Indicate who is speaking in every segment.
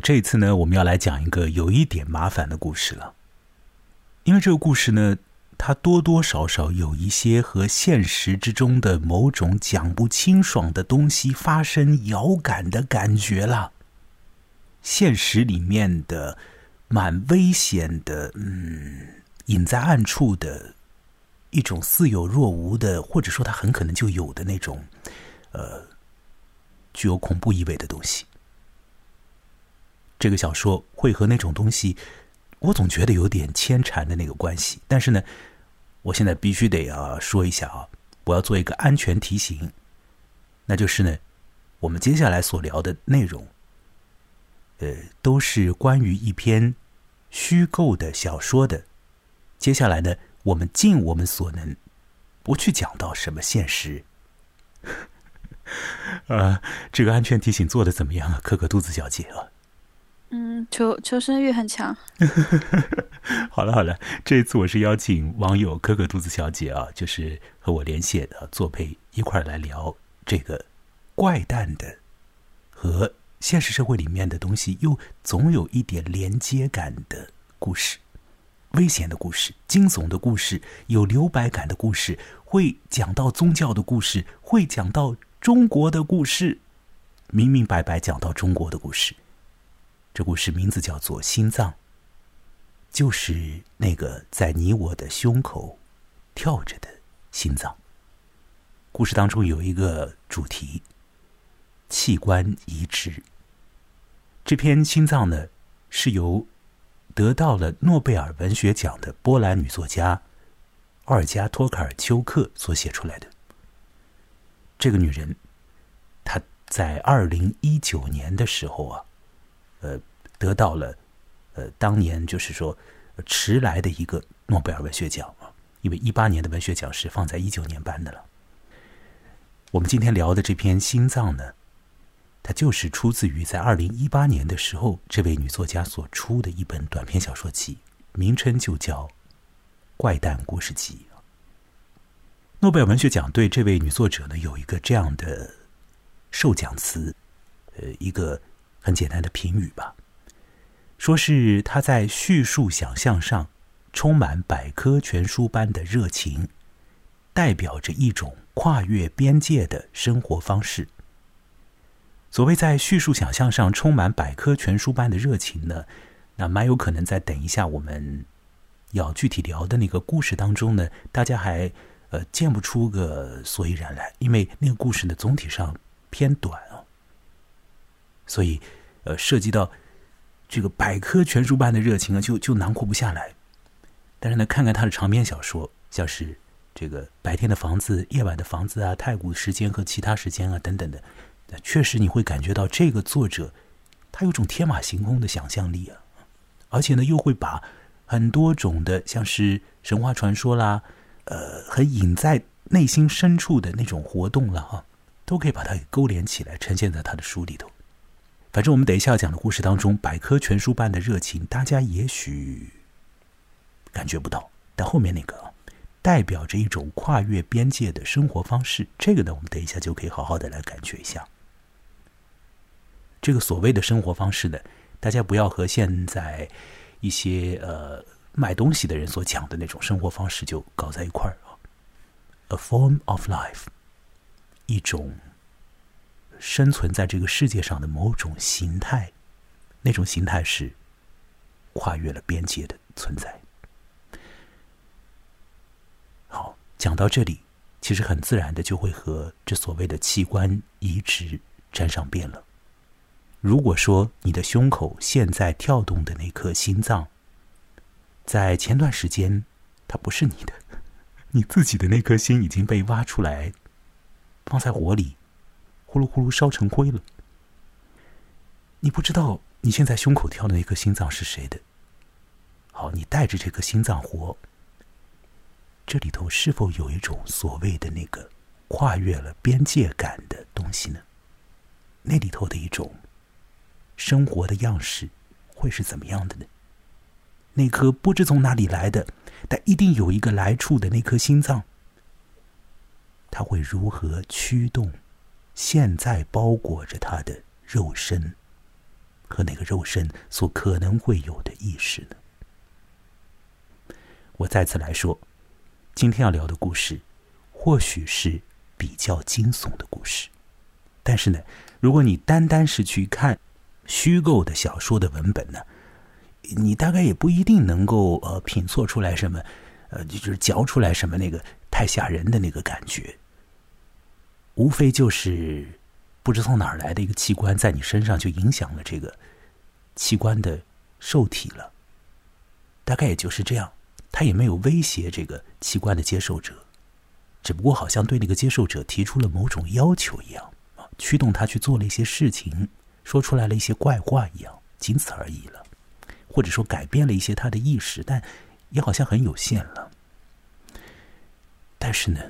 Speaker 1: 这一次呢，我们要来讲一个有一点麻烦的故事了，因为这个故事呢，它多多少少有一些和现实之中的某种讲不清爽的东西发生遥感的感觉了。现实里面的蛮危险的，嗯，隐在暗处的一种似有若无的，或者说它很可能就有的那种，呃，具有恐怖意味的东西。这个小说会和那种东西，我总觉得有点牵缠的那个关系。但是呢，我现在必须得啊说一下啊，我要做一个安全提醒，那就是呢，我们接下来所聊的内容，呃，都是关于一篇虚构的小说的。接下来呢，我们尽我们所能，不去讲到什么现实。呃，这个安全提醒做的怎么样啊，可可肚子小姐啊？
Speaker 2: 嗯，求求生欲很强。
Speaker 1: 好了好了，这一次我是邀请网友可可肚子小姐啊，就是和我连线的作陪一块来聊这个怪诞的和现实社会里面的东西又总有一点连接感的故事，危险的故事，惊悚的故事，有留白感的故事，会讲到宗教的故事，会讲到中国的故事，明明白白讲到中国的故事。这故事名字叫做《心脏》，就是那个在你我的胸口跳着的心脏。故事当中有一个主题：器官移植。这篇《心脏》呢，是由得到了诺贝尔文学奖的波兰女作家奥尔加·托卡尔丘克所写出来的。这个女人，她在二零一九年的时候啊。呃，得到了，呃，当年就是说迟来的一个诺贝尔文学奖啊，因为一八年的文学奖是放在一九年颁的了。我们今天聊的这篇《心脏》呢，它就是出自于在二零一八年的时候，这位女作家所出的一本短篇小说集，名称就叫《怪诞故事集》。诺贝尔文学奖对这位女作者呢有一个这样的授奖词，呃，一个。很简单的评语吧，说是他在叙述想象上充满百科全书般的热情，代表着一种跨越边界的生活方式。所谓在叙述想象上充满百科全书般的热情呢，那蛮有可能在等一下我们要具体聊的那个故事当中呢，大家还呃见不出个所以然来，因为那个故事呢总体上偏短。所以，呃，涉及到这个百科全书般的热情啊，就就囊括不下来。但是呢，看看他的长篇小说，像是这个白天的房子、夜晚的房子啊、太古时间和其他时间啊等等的，确实你会感觉到这个作者他有种天马行空的想象力啊，而且呢，又会把很多种的像是神话传说啦，呃，很隐在内心深处的那种活动了哈，都可以把它给勾连起来，呈现在他的书里头。反正我们等一下要讲的故事当中，百科全书般的热情，大家也许感觉不到，但后面那个代表着一种跨越边界的生活方式，这个呢，我们等一下就可以好好的来感觉一下。这个所谓的生活方式呢，大家不要和现在一些呃卖东西的人所讲的那种生活方式就搞在一块儿啊。A form of life，一种。生存在这个世界上的某种形态，那种形态是跨越了边界的存在。好，讲到这里，其实很自然的就会和这所谓的器官移植沾上边了。如果说你的胸口现在跳动的那颗心脏，在前段时间它不是你的，你自己的那颗心已经被挖出来，放在火里。呼噜呼噜烧成灰了。你不知道你现在胸口跳的那颗心脏是谁的。好，你带着这颗心脏活，这里头是否有一种所谓的那个跨越了边界感的东西呢？那里头的一种生活的样式会是怎么样的呢？那颗不知从哪里来的，但一定有一个来处的那颗心脏，它会如何驱动？现在包裹着他的肉身，和那个肉身所可能会有的意识呢？我再次来说，今天要聊的故事，或许是比较惊悚的故事，但是呢，如果你单单是去看虚构的小说的文本呢，你大概也不一定能够呃品错出来什么，呃，就是嚼出来什么那个太吓人的那个感觉。无非就是不知从哪儿来的一个器官在你身上就影响了这个器官的受体了，大概也就是这样。他也没有威胁这个器官的接受者，只不过好像对那个接受者提出了某种要求一样，驱动他去做了一些事情，说出来了一些怪话一样，仅此而已了。或者说改变了一些他的意识，但也好像很有限了。但是呢？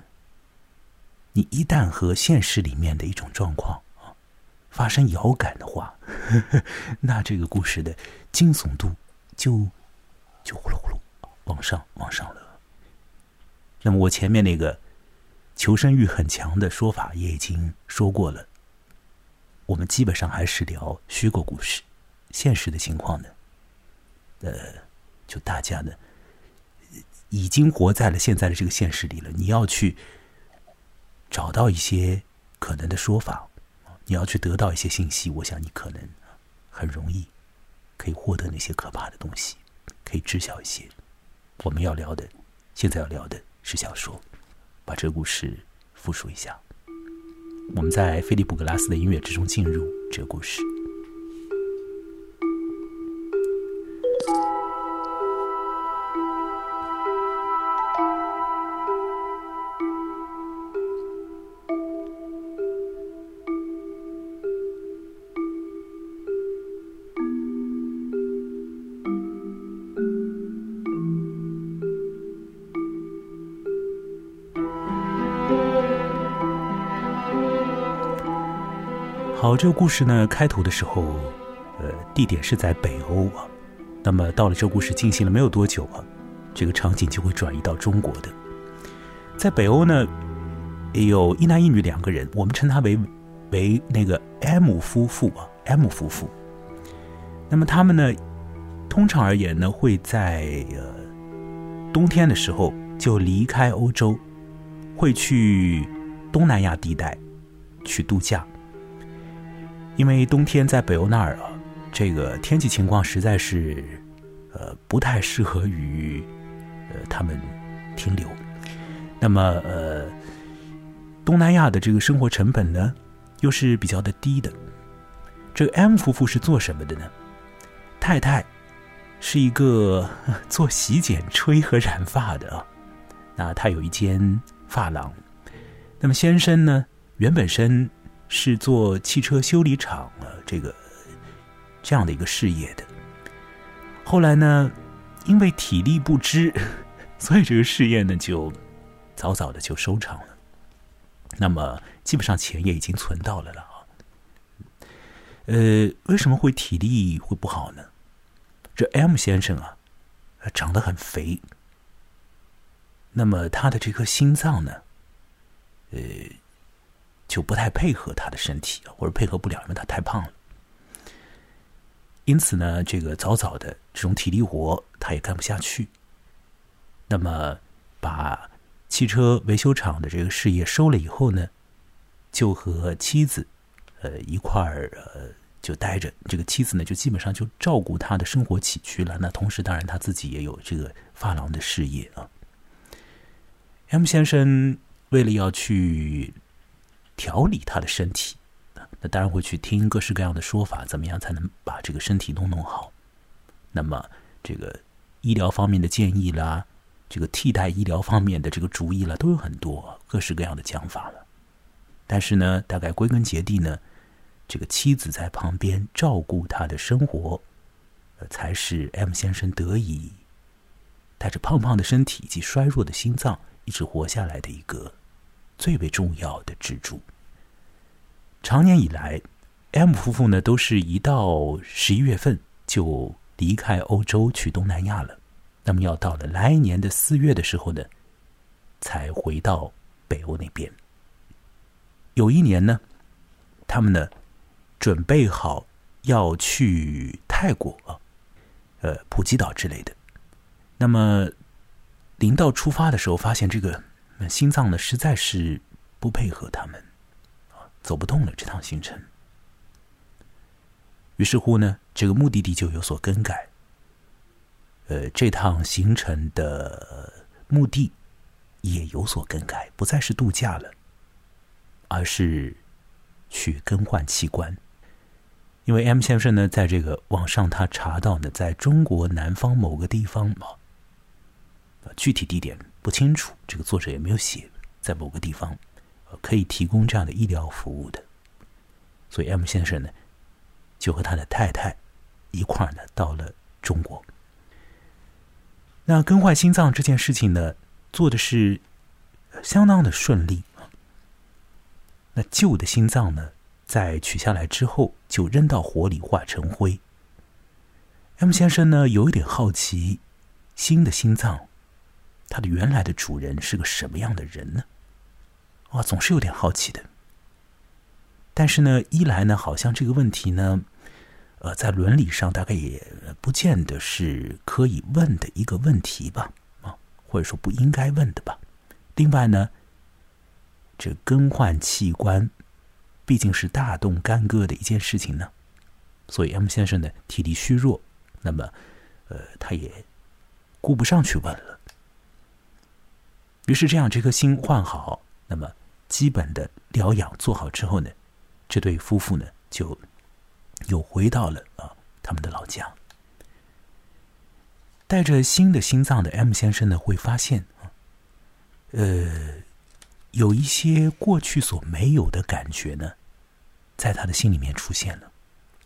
Speaker 1: 你一旦和现实里面的一种状况啊发生遥感的话，那这个故事的惊悚度就就呼噜呼噜往上往上了。那么我前面那个求生欲很强的说法也已经说过了。我们基本上还是聊虚构故事，现实的情况呢，呃，就大家呢已经活在了现在的这个现实里了。你要去。找到一些可能的说法，你要去得到一些信息，我想你可能很容易可以获得那些可怕的东西，可以知晓一些。我们要聊的，现在要聊的是小说，把这个故事复述一下。我们在菲利普·格拉斯的音乐之中进入这个故事。好，这个故事呢，开头的时候，呃，地点是在北欧啊。那么到了这个故事进行了没有多久啊，这个场景就会转移到中国的。在北欧呢，有一男一女两个人，我们称他为为那个 M 夫妇啊，M 夫妇。那么他们呢，通常而言呢，会在呃冬天的时候就离开欧洲，会去东南亚地带去度假。因为冬天在北欧那儿啊，这个天气情况实在是，呃，不太适合于，呃，他们停留。那么，呃，东南亚的这个生活成本呢，又是比较的低的。这个 M 夫妇是做什么的呢？太太是一个做洗剪吹和染发的啊。那他有一间发廊。那么先生呢，原本身。是做汽车修理厂啊这个这样的一个事业的。后来呢，因为体力不支，所以这个事业呢就早早的就收场了。那么基本上钱也已经存到了了啊。呃，为什么会体力会不好呢？这 M 先生啊，长得很肥。那么他的这颗心脏呢，呃。就不太配合他的身体，或者配合不了，因为他太胖了。因此呢，这个早早的这种体力活他也干不下去。那么，把汽车维修厂的这个事业收了以后呢，就和妻子呃一块儿呃就待着。这个妻子呢，就基本上就照顾他的生活起居了。那同时，当然他自己也有这个发廊的事业啊。M 先生为了要去。调理他的身体，那当然会去听各式各样的说法，怎么样才能把这个身体弄弄好？那么这个医疗方面的建议啦，这个替代医疗方面的这个主意啦，都有很多各式各样的讲法了。但是呢，大概归根结底呢，这个妻子在旁边照顾他的生活，呃，才是 M 先生得以带着胖胖的身体以及衰弱的心脏一直活下来的一个。最为重要的支柱。长年以来，M 夫妇呢都是一到十一月份就离开欧洲去东南亚了。那么要到了来年的四月的时候呢，才回到北欧那边。有一年呢，他们呢准备好要去泰国啊，呃，普吉岛之类的。那么临到出发的时候，发现这个心脏呢实在是不配合他们，啊，走不动了这趟行程。于是乎呢，这个目的地就有所更改。呃，这趟行程的目的也有所更改，不再是度假了，而是去更换器官。因为 M 先生呢，在这个网上他查到呢，在中国南方某个地方啊，具体地点不清楚，这个作者也没有写，在某个地方可以提供这样的医疗服务的，所以 M 先生呢，就和他的太太一块儿呢到了中国。那更换心脏这件事情呢，做的是相当的顺利。那旧的心脏呢，在取下来之后，就扔到火里化成灰。M 先生呢，有一点好奇，新的心脏，它的原来的主人是个什么样的人呢？啊，总是有点好奇的。但是呢，一来呢，好像这个问题呢。呃，在伦理上大概也不见得是可以问的一个问题吧，啊，或者说不应该问的吧。另外呢，这更换器官毕竟是大动干戈的一件事情呢，所以 M 先生呢体力虚弱，那么呃他也顾不上去问了。于是这样，这颗心换好，那么基本的疗养做好之后呢，这对夫妇呢就。又回到了啊，他们的老家。带着新的心脏的 M 先生呢，会发现啊，呃，有一些过去所没有的感觉呢，在他的心里面出现了，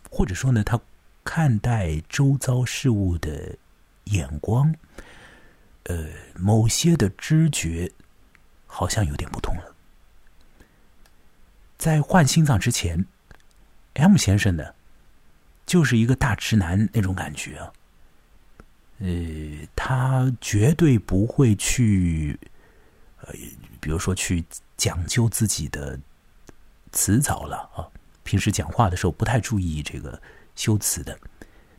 Speaker 1: 或者说呢，他看待周遭事物的眼光，呃，某些的知觉好像有点不同了。在换心脏之前，M 先生呢。就是一个大直男那种感觉啊，呃，他绝对不会去，呃，比如说去讲究自己的词藻了啊。平时讲话的时候不太注意这个修辞的，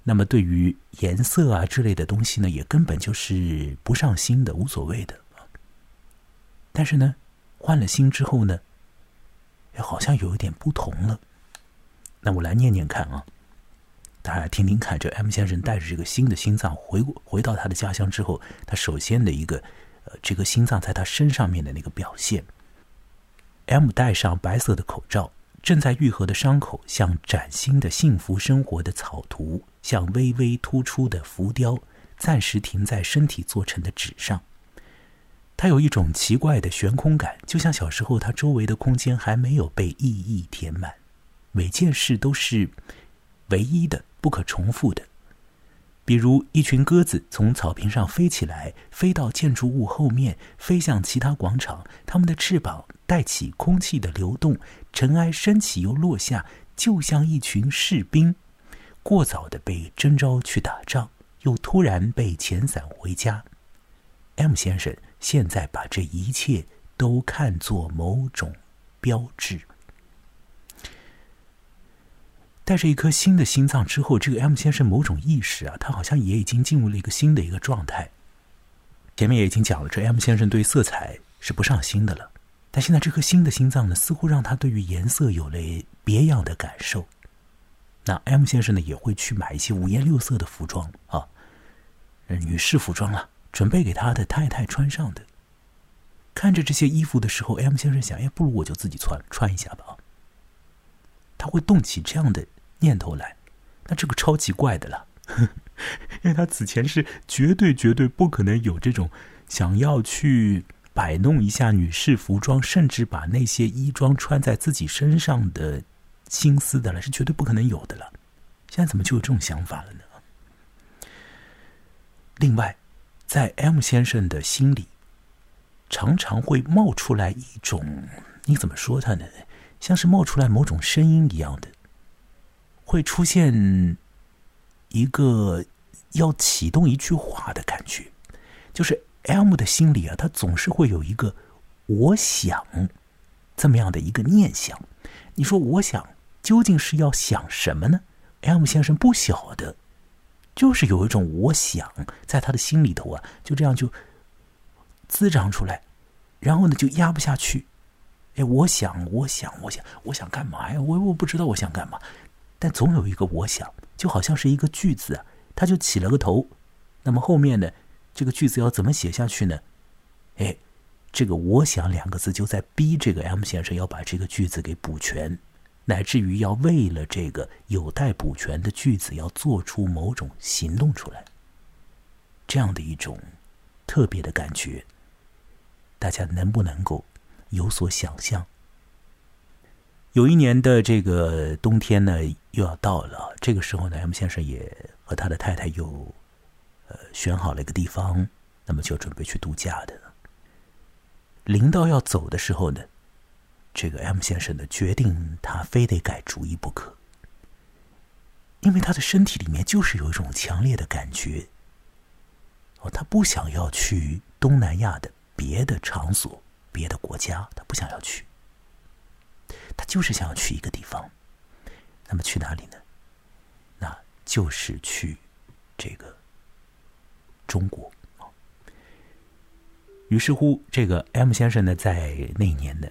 Speaker 1: 那么对于颜色啊之类的东西呢，也根本就是不上心的，无所谓的。但是呢，换了心之后呢，好像有一点不同了。那我来念念看啊。大家听听看，这 M 先生带着这个新的心脏回回到他的家乡之后，他首先的一个呃，这个心脏在他身上面的那个表现。M 戴上白色的口罩，正在愈合的伤口像崭新的幸福生活的草图，像微微突出的浮雕，暂时停在身体做成的纸上。它有一种奇怪的悬空感，就像小时候他周围的空间还没有被意义填满，每件事都是唯一的。不可重复的，比如一群鸽子从草坪上飞起来，飞到建筑物后面，飞向其他广场。它们的翅膀带起空气的流动，尘埃升起又落下，就像一群士兵，过早的被征召去打仗，又突然被遣散回家。M 先生现在把这一切都看作某种标志。带着一颗新的心脏之后，这个 M 先生某种意识啊，他好像也已经进入了一个新的一个状态。前面也已经讲了，这 M 先生对色彩是不上心的了，但现在这颗新的心脏呢，似乎让他对于颜色有了别样的感受。那 M 先生呢，也会去买一些五颜六色的服装啊，女士服装啊，准备给他的太太穿上的。看着这些衣服的时候，M 先生想，哎，不如我就自己穿穿一下吧啊。他会动起这样的。念头来，那这个超奇怪的了，因为他此前是绝对绝对不可能有这种想要去摆弄一下女士服装，甚至把那些衣装穿在自己身上的心思的了，是绝对不可能有的了。现在怎么就有这种想法了呢？另外，在 M 先生的心里，常常会冒出来一种，你怎么说他呢？像是冒出来某种声音一样的。会出现一个要启动一句话的感觉，就是 M 的心里啊，他总是会有一个“我想”这么样的一个念想。你说“我想”究竟是要想什么呢？M 先生不晓得，就是有一种我想在他的心里头啊，就这样就滋长出来，然后呢就压不下去。哎，我想，我想，我想，我想干嘛呀？我我不知道我想干嘛，但总有一个我想，就好像是一个句子啊，它就起了个头。那么后面呢，这个句子要怎么写下去呢？哎，这个“我想”两个字就在逼这个 M 先生要把这个句子给补全，乃至于要为了这个有待补全的句子，要做出某种行动出来。这样的一种特别的感觉，大家能不能够？有所想象。有一年的这个冬天呢，又要到了。这个时候呢，M 先生也和他的太太又呃选好了一个地方，那么就准备去度假的。临到要走的时候呢，这个 M 先生呢决定他非得改主意不可，因为他的身体里面就是有一种强烈的感觉，哦，他不想要去东南亚的别的场所。别的国家，他不想要去，他就是想要去一个地方。那么去哪里呢？那就是去这个中国于是乎，这个 M 先生呢，在那一年呢，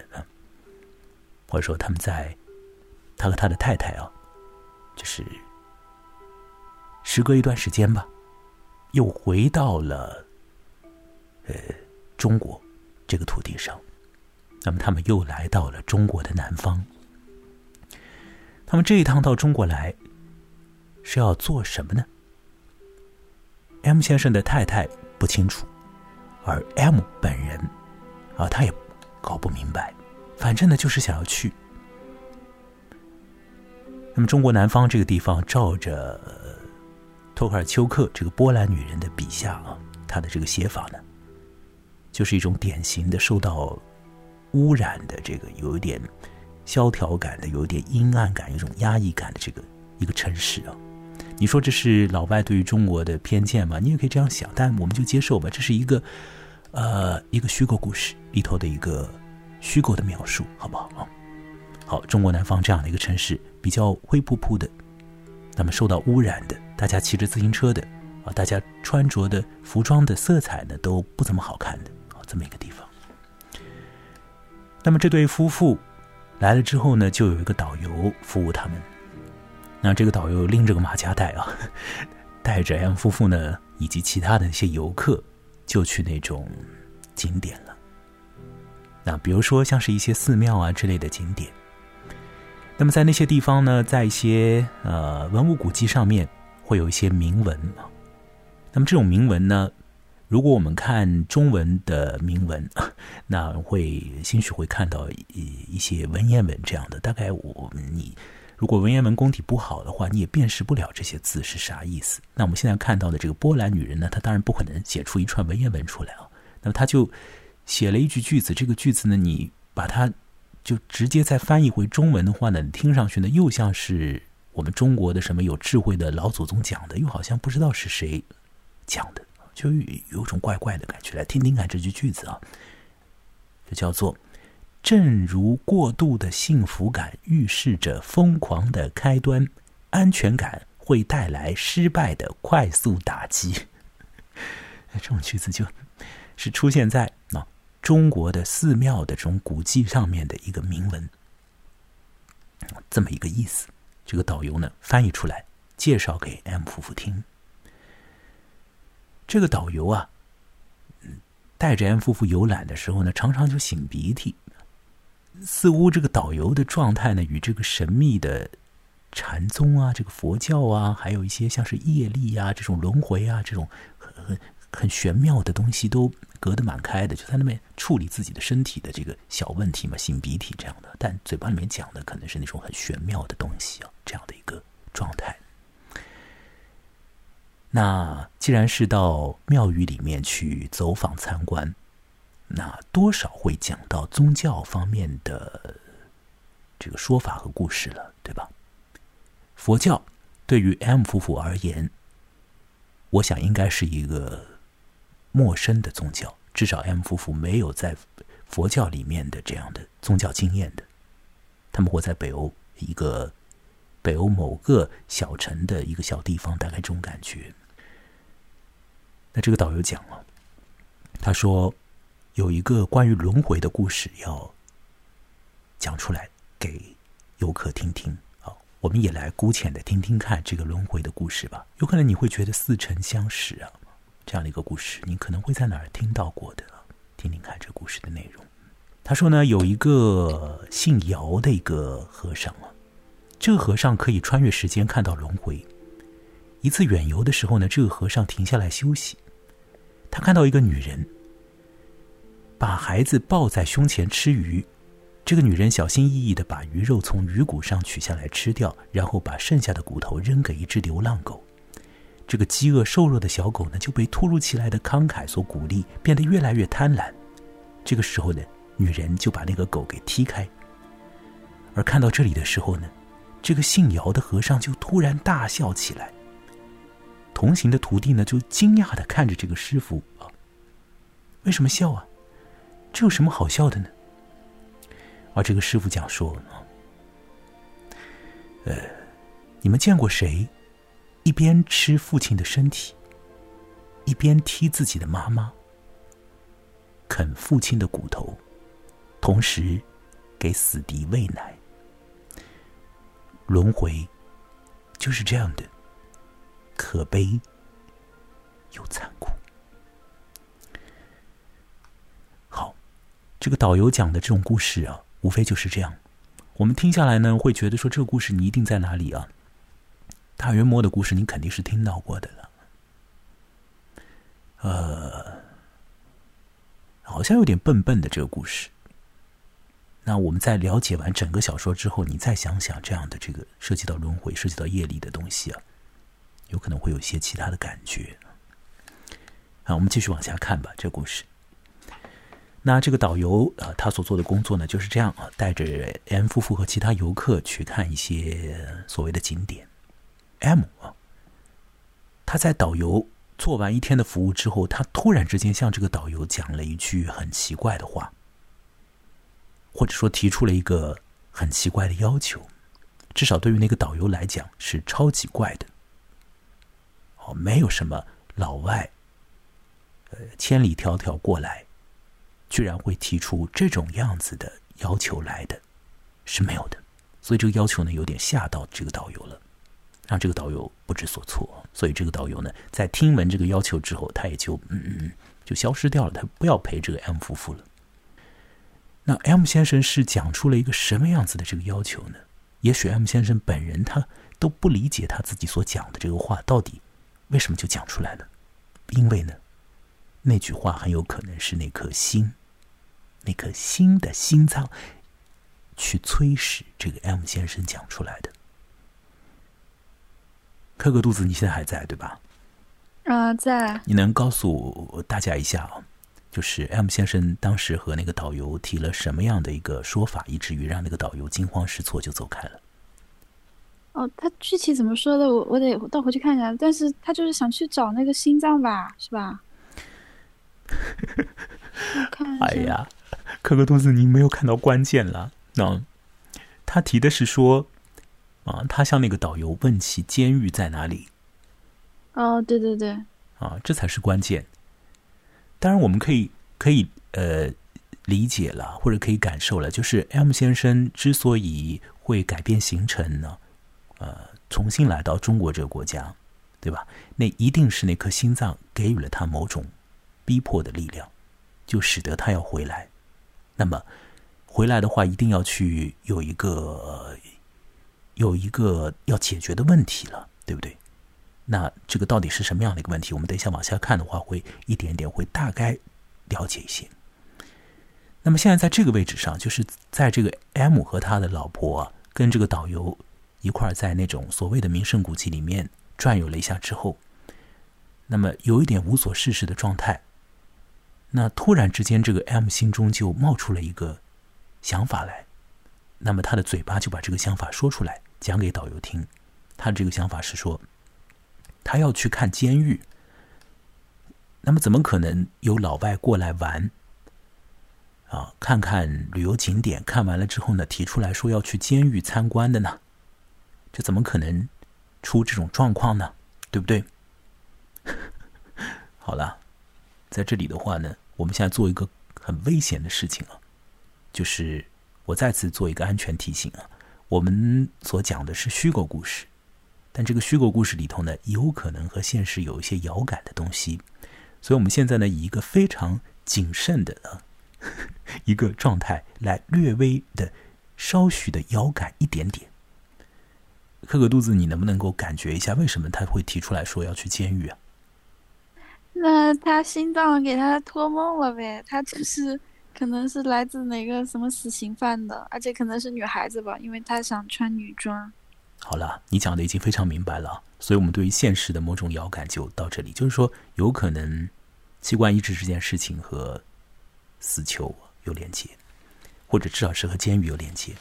Speaker 1: 或者说他们在他和他的太太啊，就是时隔一段时间吧，又回到了呃中国。这个土地上，那么他们又来到了中国的南方。他们这一趟到中国来是要做什么呢？M 先生的太太不清楚，而 M 本人啊，他也搞不明白。反正呢，就是想要去。那么中国南方这个地方，照着托克尔丘克这个波兰女人的笔下啊，她的这个写法呢。就是一种典型的受到污染的这个有一点萧条感的、有一点阴暗感、有一种压抑感的这个一个城市啊。你说这是老外对于中国的偏见吗？你也可以这样想，但我们就接受吧。这是一个呃一个虚构故事里头的一个虚构的描述，好不好啊？好，中国南方这样的一个城市比较灰扑扑的，那么受到污染的，大家骑着自行车的啊，大家穿着的服装的色彩呢都不怎么好看的啊。这么一个地方，那么这对夫妇来了之后呢，就有一个导游服务他们。那这个导游拎着个马夹袋啊，带着 M 夫妇呢以及其他的一些游客，就去那种景点了。那比如说像是一些寺庙啊之类的景点。那么在那些地方呢，在一些呃文物古迹上面会有一些铭文。那么这种铭文呢？如果我们看中文的铭文，那会兴许会看到一一些文言文这样的。大概我你如果文言文功底不好的话，你也辨识不了这些字是啥意思。那我们现在看到的这个波兰女人呢，她当然不可能写出一串文言文出来啊。那么她就写了一句句子，这个句子呢，你把它就直接再翻译回中文的话呢，听上去呢又像是我们中国的什么有智慧的老祖宗讲的，又好像不知道是谁讲的。就有种怪怪的感觉，来听听看这句句子啊，就叫做“正如过度的幸福感预示着疯狂的开端，安全感会带来失败的快速打击。” 这种句子就是出现在啊中国的寺庙的这种古迹上面的一个铭文，这么一个意思。这个导游呢翻译出来，介绍给 M 夫妇听。这个导游啊，带着 M 夫妇游览的时候呢，常常就擤鼻涕，似乎这个导游的状态呢，与这个神秘的禅宗啊、这个佛教啊，还有一些像是业力啊、这种轮回啊这种很很很玄妙的东西，都隔得蛮开的，就在那边处理自己的身体的这个小问题嘛，擤鼻涕这样的，但嘴巴里面讲的可能是那种很玄妙的东西啊，这样的一个状态。那既然是到庙宇里面去走访参观，那多少会讲到宗教方面的这个说法和故事了，对吧？佛教对于 M 夫妇而言，我想应该是一个陌生的宗教，至少 M 夫妇没有在佛教里面的这样的宗教经验的。他们活在北欧一个北欧某个小城的一个小地方，大概这种感觉。那这个导游讲了，他说有一个关于轮回的故事要讲出来给游客听听啊，我们也来姑且的听听看这个轮回的故事吧。有可能你会觉得似曾相识啊，这样的一个故事，你可能会在哪儿听到过的？听听看这故事的内容。他说呢，有一个姓姚的一个和尚啊，这个和尚可以穿越时间看到轮回。一次远游的时候呢，这个和尚停下来休息，他看到一个女人把孩子抱在胸前吃鱼，这个女人小心翼翼的把鱼肉从鱼骨上取下来吃掉，然后把剩下的骨头扔给一只流浪狗。这个饥饿瘦弱的小狗呢，就被突如其来的慷慨所鼓励，变得越来越贪婪。这个时候呢。女人就把那个狗给踢开，而看到这里的时候呢，这个姓姚的和尚就突然大笑起来。同行的徒弟呢就惊讶的看着这个师傅啊，为什么笑啊？这有什么好笑的呢？而这个师傅讲说呃，你们见过谁一边吃父亲的身体，一边踢自己的妈妈，啃父亲的骨头？同时，给死敌喂奶，轮回就是这样的，可悲又残酷。好，这个导游讲的这种故事啊，无非就是这样。我们听下来呢，会觉得说这个故事你一定在哪里啊？大圆魔的故事你肯定是听到过的了，呃，好像有点笨笨的这个故事。那我们在了解完整个小说之后，你再想想这样的这个涉及到轮回、涉及到业力的东西啊，有可能会有些其他的感觉。好，我们继续往下看吧。这故事，那这个导游啊，他所做的工作呢，就是这样啊，带着 M 夫妇和其他游客去看一些所谓的景点。M，他在导游做完一天的服务之后，他突然之间向这个导游讲了一句很奇怪的话。或者说提出了一个很奇怪的要求，至少对于那个导游来讲是超级怪的。哦，没有什么老外，呃，千里迢迢过来，居然会提出这种样子的要求来的，是没有的。所以这个要求呢，有点吓到这个导游了，让这个导游不知所措。所以这个导游呢，在听闻这个要求之后，他也就嗯嗯，就消失掉了，他不要陪这个 M 夫妇了。那 M 先生是讲出了一个什么样子的这个要求呢？也许 M 先生本人他都不理解他自己所讲的这个话到底为什么就讲出来了，因为呢，那句话很有可能是那颗心，那颗心的心脏去催使这个 M 先生讲出来的。科克肚子，你现在还在对吧？
Speaker 2: 啊，在。
Speaker 1: 你能告诉大家一下啊？就是 M 先生当时和那个导游提了什么样的一个说法，以至于让那个导游惊慌失措就走开了。
Speaker 2: 哦，他具体怎么说的，我我得倒回去看一下。但是他就是想去找那个心脏吧，是吧？看。
Speaker 1: 哎呀，可可肚子，你没有看到关键了。那他提的是说，啊，他向那个导游问起监狱在哪里。
Speaker 2: 哦，对对对。
Speaker 1: 啊，这才是关键。当然，我们可以可以呃理解了，或者可以感受了，就是 M 先生之所以会改变行程呢，呃，重新来到中国这个国家，对吧？那一定是那颗心脏给予了他某种逼迫的力量，就使得他要回来。那么回来的话，一定要去有一个有一个要解决的问题了，对不对？那这个到底是什么样的一个问题？我们等一下往下看的话，会一点点会大概了解一些。那么现在在这个位置上，就是在这个 M 和他的老婆，跟这个导游一块在那种所谓的名胜古迹里面转悠了一下之后，那么有一点无所事事的状态。那突然之间，这个 M 心中就冒出了一个想法来，那么他的嘴巴就把这个想法说出来，讲给导游听。他这个想法是说。他要去看监狱，那么怎么可能有老外过来玩？啊，看看旅游景点，看完了之后呢，提出来说要去监狱参观的呢？这怎么可能出这种状况呢？对不对？好了，在这里的话呢，我们现在做一个很危险的事情啊，就是我再次做一个安全提醒啊，我们所讲的是虚构故事，但这个虚构故事里头呢，有可能和现实有一些遥感的东西，所以我们现在呢，以一个非常谨慎的啊 一个状态来略微的稍许的遥感一点点。克克肚子，你能不能够感觉一下，为什么他会提出来说要去监狱啊？
Speaker 2: 那他心脏给他托梦了呗？他就是可能是来自哪个什么死刑犯的，而且可能是女孩子吧，因为她想穿女装。
Speaker 1: 好了，你讲的已经非常明白了，所以我们对于现实的某种遥感就到这里，就是说有可能器官移植这件事情和死囚有连接，或者至少是和监狱有连接。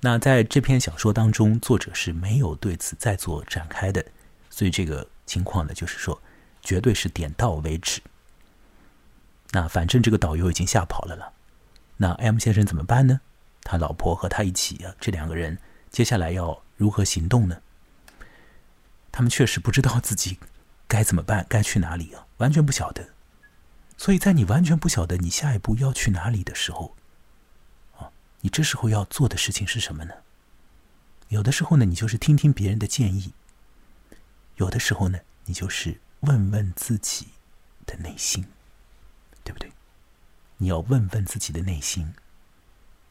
Speaker 1: 那在这篇小说当中，作者是没有对此再做展开的，所以这个情况呢，就是说。绝对是点到为止。那反正这个导游已经吓跑了了，那 M 先生怎么办呢？他老婆和他一起啊，这两个人接下来要如何行动呢？他们确实不知道自己该怎么办，该去哪里啊，完全不晓得。所以在你完全不晓得你下一步要去哪里的时候，啊，你这时候要做的事情是什么呢？有的时候呢，你就是听听别人的建议；有的时候呢，你就是。问问自己的内心，对不对？你要问问自己的内心。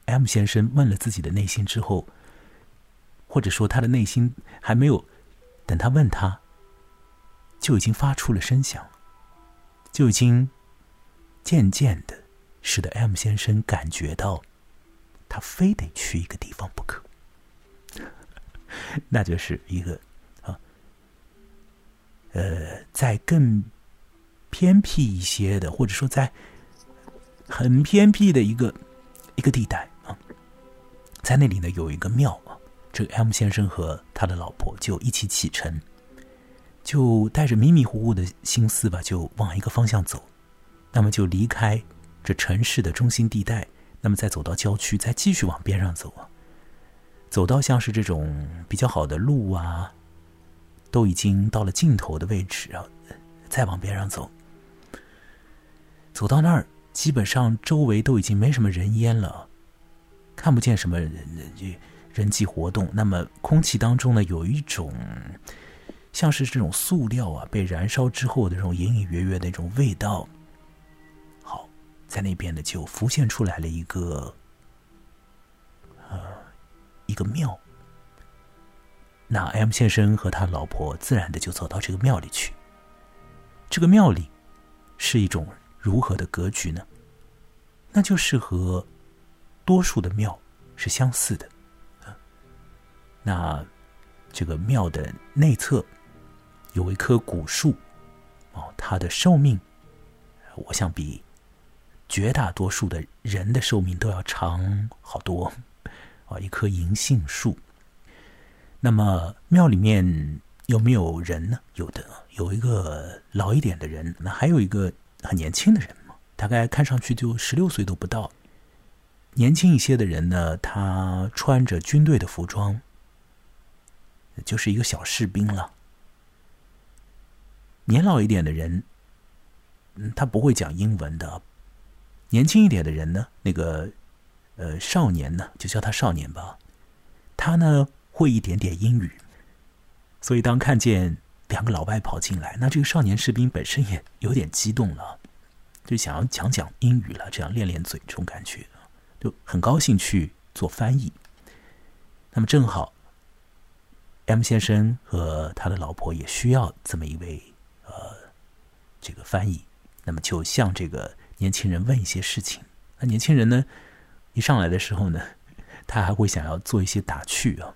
Speaker 1: M 先生问了自己的内心之后，或者说他的内心还没有等他问他，就已经发出了声响，就已经渐渐的使得 M 先生感觉到，他非得去一个地方不可，那就是一个啊。呃，在更偏僻一些的，或者说在很偏僻的一个一个地带啊，在那里呢有一个庙啊，这个 M 先生和他的老婆就一起启程，就带着迷迷糊糊的心思吧，就往一个方向走，那么就离开这城市的中心地带，那么再走到郊区，再继续往边上走啊，走到像是这种比较好的路啊。都已经到了尽头的位置啊，再往边上走，走到那儿，基本上周围都已经没什么人烟了，看不见什么人人人际活动。那么空气当中呢，有一种像是这种塑料啊被燃烧之后的这种隐隐约约的那种味道。好，在那边呢就浮现出来了一个呃一个庙。那 M 先生和他老婆自然的就走到这个庙里去。这个庙里是一种如何的格局呢？那就是和多数的庙是相似的。那这个庙的内侧有一棵古树，哦，它的寿命，我想比绝大多数的人的寿命都要长好多。啊，一棵银杏树。那么庙里面有没有人呢？有的，有一个老一点的人，那还有一个很年轻的人嘛，大概看上去就十六岁都不到。年轻一些的人呢，他穿着军队的服装，就是一个小士兵了。年老一点的人，嗯，他不会讲英文的。年轻一点的人呢，那个呃少年呢，就叫他少年吧，他呢。会一点点英语，所以当看见两个老外跑进来，那这个少年士兵本身也有点激动了，就想要讲讲英语了，这样练练嘴，这种感觉，就很高兴去做翻译。那么正好，M 先生和他的老婆也需要这么一位呃这个翻译，那么就向这个年轻人问一些事情。那年轻人呢，一上来的时候呢，他还会想要做一些打趣啊。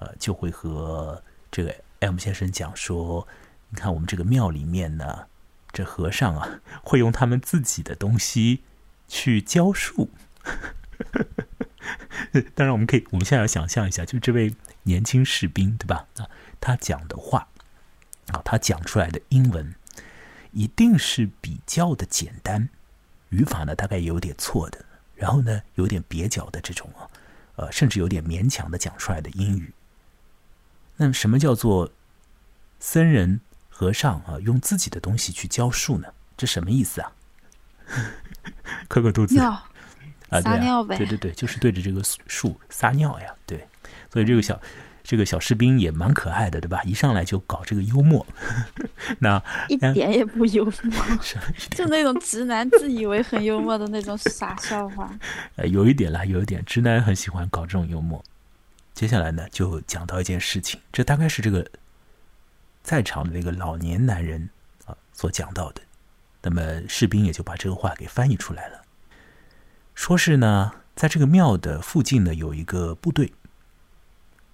Speaker 1: 呃，就会和这个 M 先生讲说：“你看，我们这个庙里面呢，这和尚啊，会用他们自己的东西去浇树。当然，我们可以，我们现在要想象一下，就这位年轻士兵，对吧？啊，他讲的话，啊，他讲出来的英文，一定是比较的简单，语法呢，大概有点错的，然后呢，有点蹩脚的这种啊，呃，甚至有点勉强的讲出来的英语。”那么什么叫做僧人和尚啊用自己的东西去教树呢？这什么意思啊？磕个肚子
Speaker 2: 尿
Speaker 1: 啊，
Speaker 2: 撒尿呗
Speaker 1: 对对对，就是对着这个树撒尿呀，对。所以这个小这个小士兵也蛮可爱的，对吧？一上来就搞这个幽默，那
Speaker 2: 一点也不幽默，
Speaker 1: 是
Speaker 2: 就那种直男自以为很幽默的那种傻笑话。
Speaker 1: 呃 有一点啦，有一点直男很喜欢搞这种幽默。接下来呢，就讲到一件事情，这大概是这个在场的那个老年男人啊所讲到的。那么士兵也就把这个话给翻译出来了，说是呢，在这个庙的附近呢有一个部队，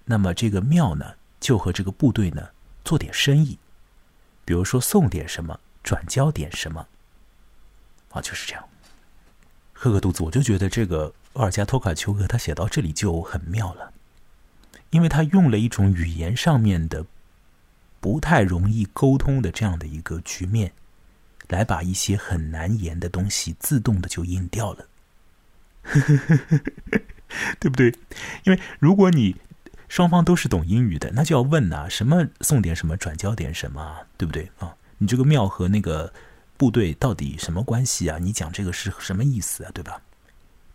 Speaker 1: 那么这个庙呢就和这个部队呢做点生意，比如说送点什么，转交点什么，啊，就是这样。喝个肚子，我就觉得这个奥尔加托卡丘克他写到这里就很妙了，因为他用了一种语言上面的不太容易沟通的这样的一个局面。来把一些很难言的东西自动的就印掉了，对不对？因为如果你双方都是懂英语的，那就要问呐、什么送点什么，转交点什么，对不对啊？你这个庙和那个部队到底什么关系啊？你讲这个是什么意思啊？对吧？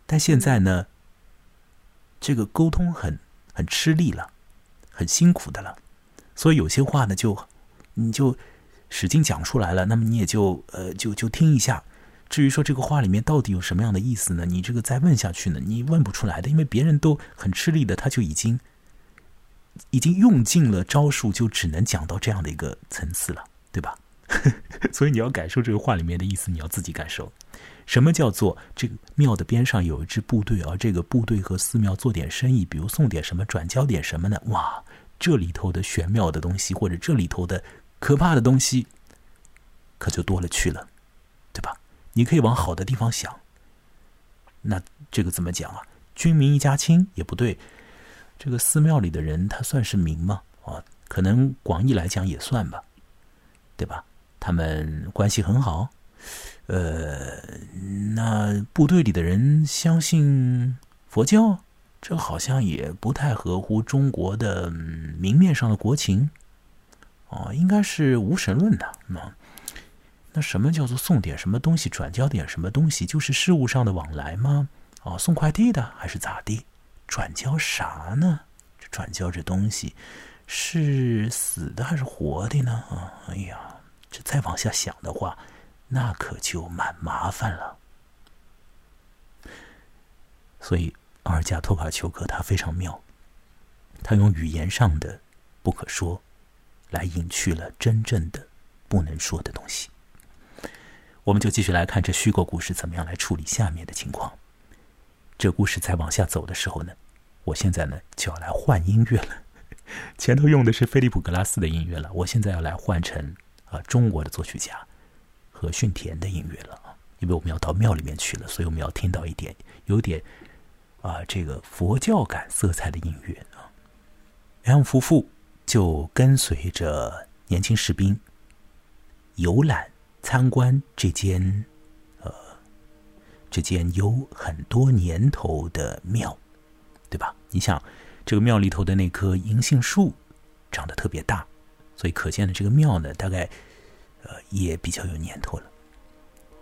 Speaker 1: 但现在呢，这个沟通很很吃力了，很辛苦的了，所以有些话呢，就你就。使劲讲出来了，那么你也就呃就就听一下。至于说这个话里面到底有什么样的意思呢？你这个再问下去呢，你问不出来的，因为别人都很吃力的，他就已经已经用尽了招数，就只能讲到这样的一个层次了，对吧？所以你要感受这个话里面的意思，你要自己感受。什么叫做这个庙的边上有一支部队，而这个部队和寺庙做点生意，比如送点什么，转交点什么呢？哇，这里头的玄妙的东西，或者这里头的。可怕的东西，可就多了去了，对吧？你可以往好的地方想。那这个怎么讲啊？军民一家亲也不对。这个寺庙里的人，他算是民吗？啊，可能广义来讲也算吧，对吧？他们关系很好。呃，那部队里的人相信佛教，这好像也不太合乎中国的明面上的国情。哦，应该是无神论的。那那什么叫做送点什么东西，转交点什么东西？就是事物上的往来吗？哦，送快递的还是咋地？转交啥呢？这转交这东西是死的还是活的呢？啊，哎呀，这再往下想的话，那可就蛮麻烦了。所以，阿尔加托卡丘克他非常妙，他用语言上的不可说。来隐去了真正的不能说的东西。我们就继续来看这虚构故事怎么样来处理下面的情况。这故事再往下走的时候呢，我现在呢就要来换音乐了。前头用的是菲利普·格拉斯的音乐了，我现在要来换成啊中国的作曲家和训田的音乐了啊，因为我们要到庙里面去了，所以我们要听到一点有点啊这个佛教感色彩的音乐啊。M 夫妇。就跟随着年轻士兵游览参观这间呃这间有很多年头的庙，对吧？你想这个庙里头的那棵银杏树长得特别大，所以可见的这个庙呢，大概呃也比较有年头了。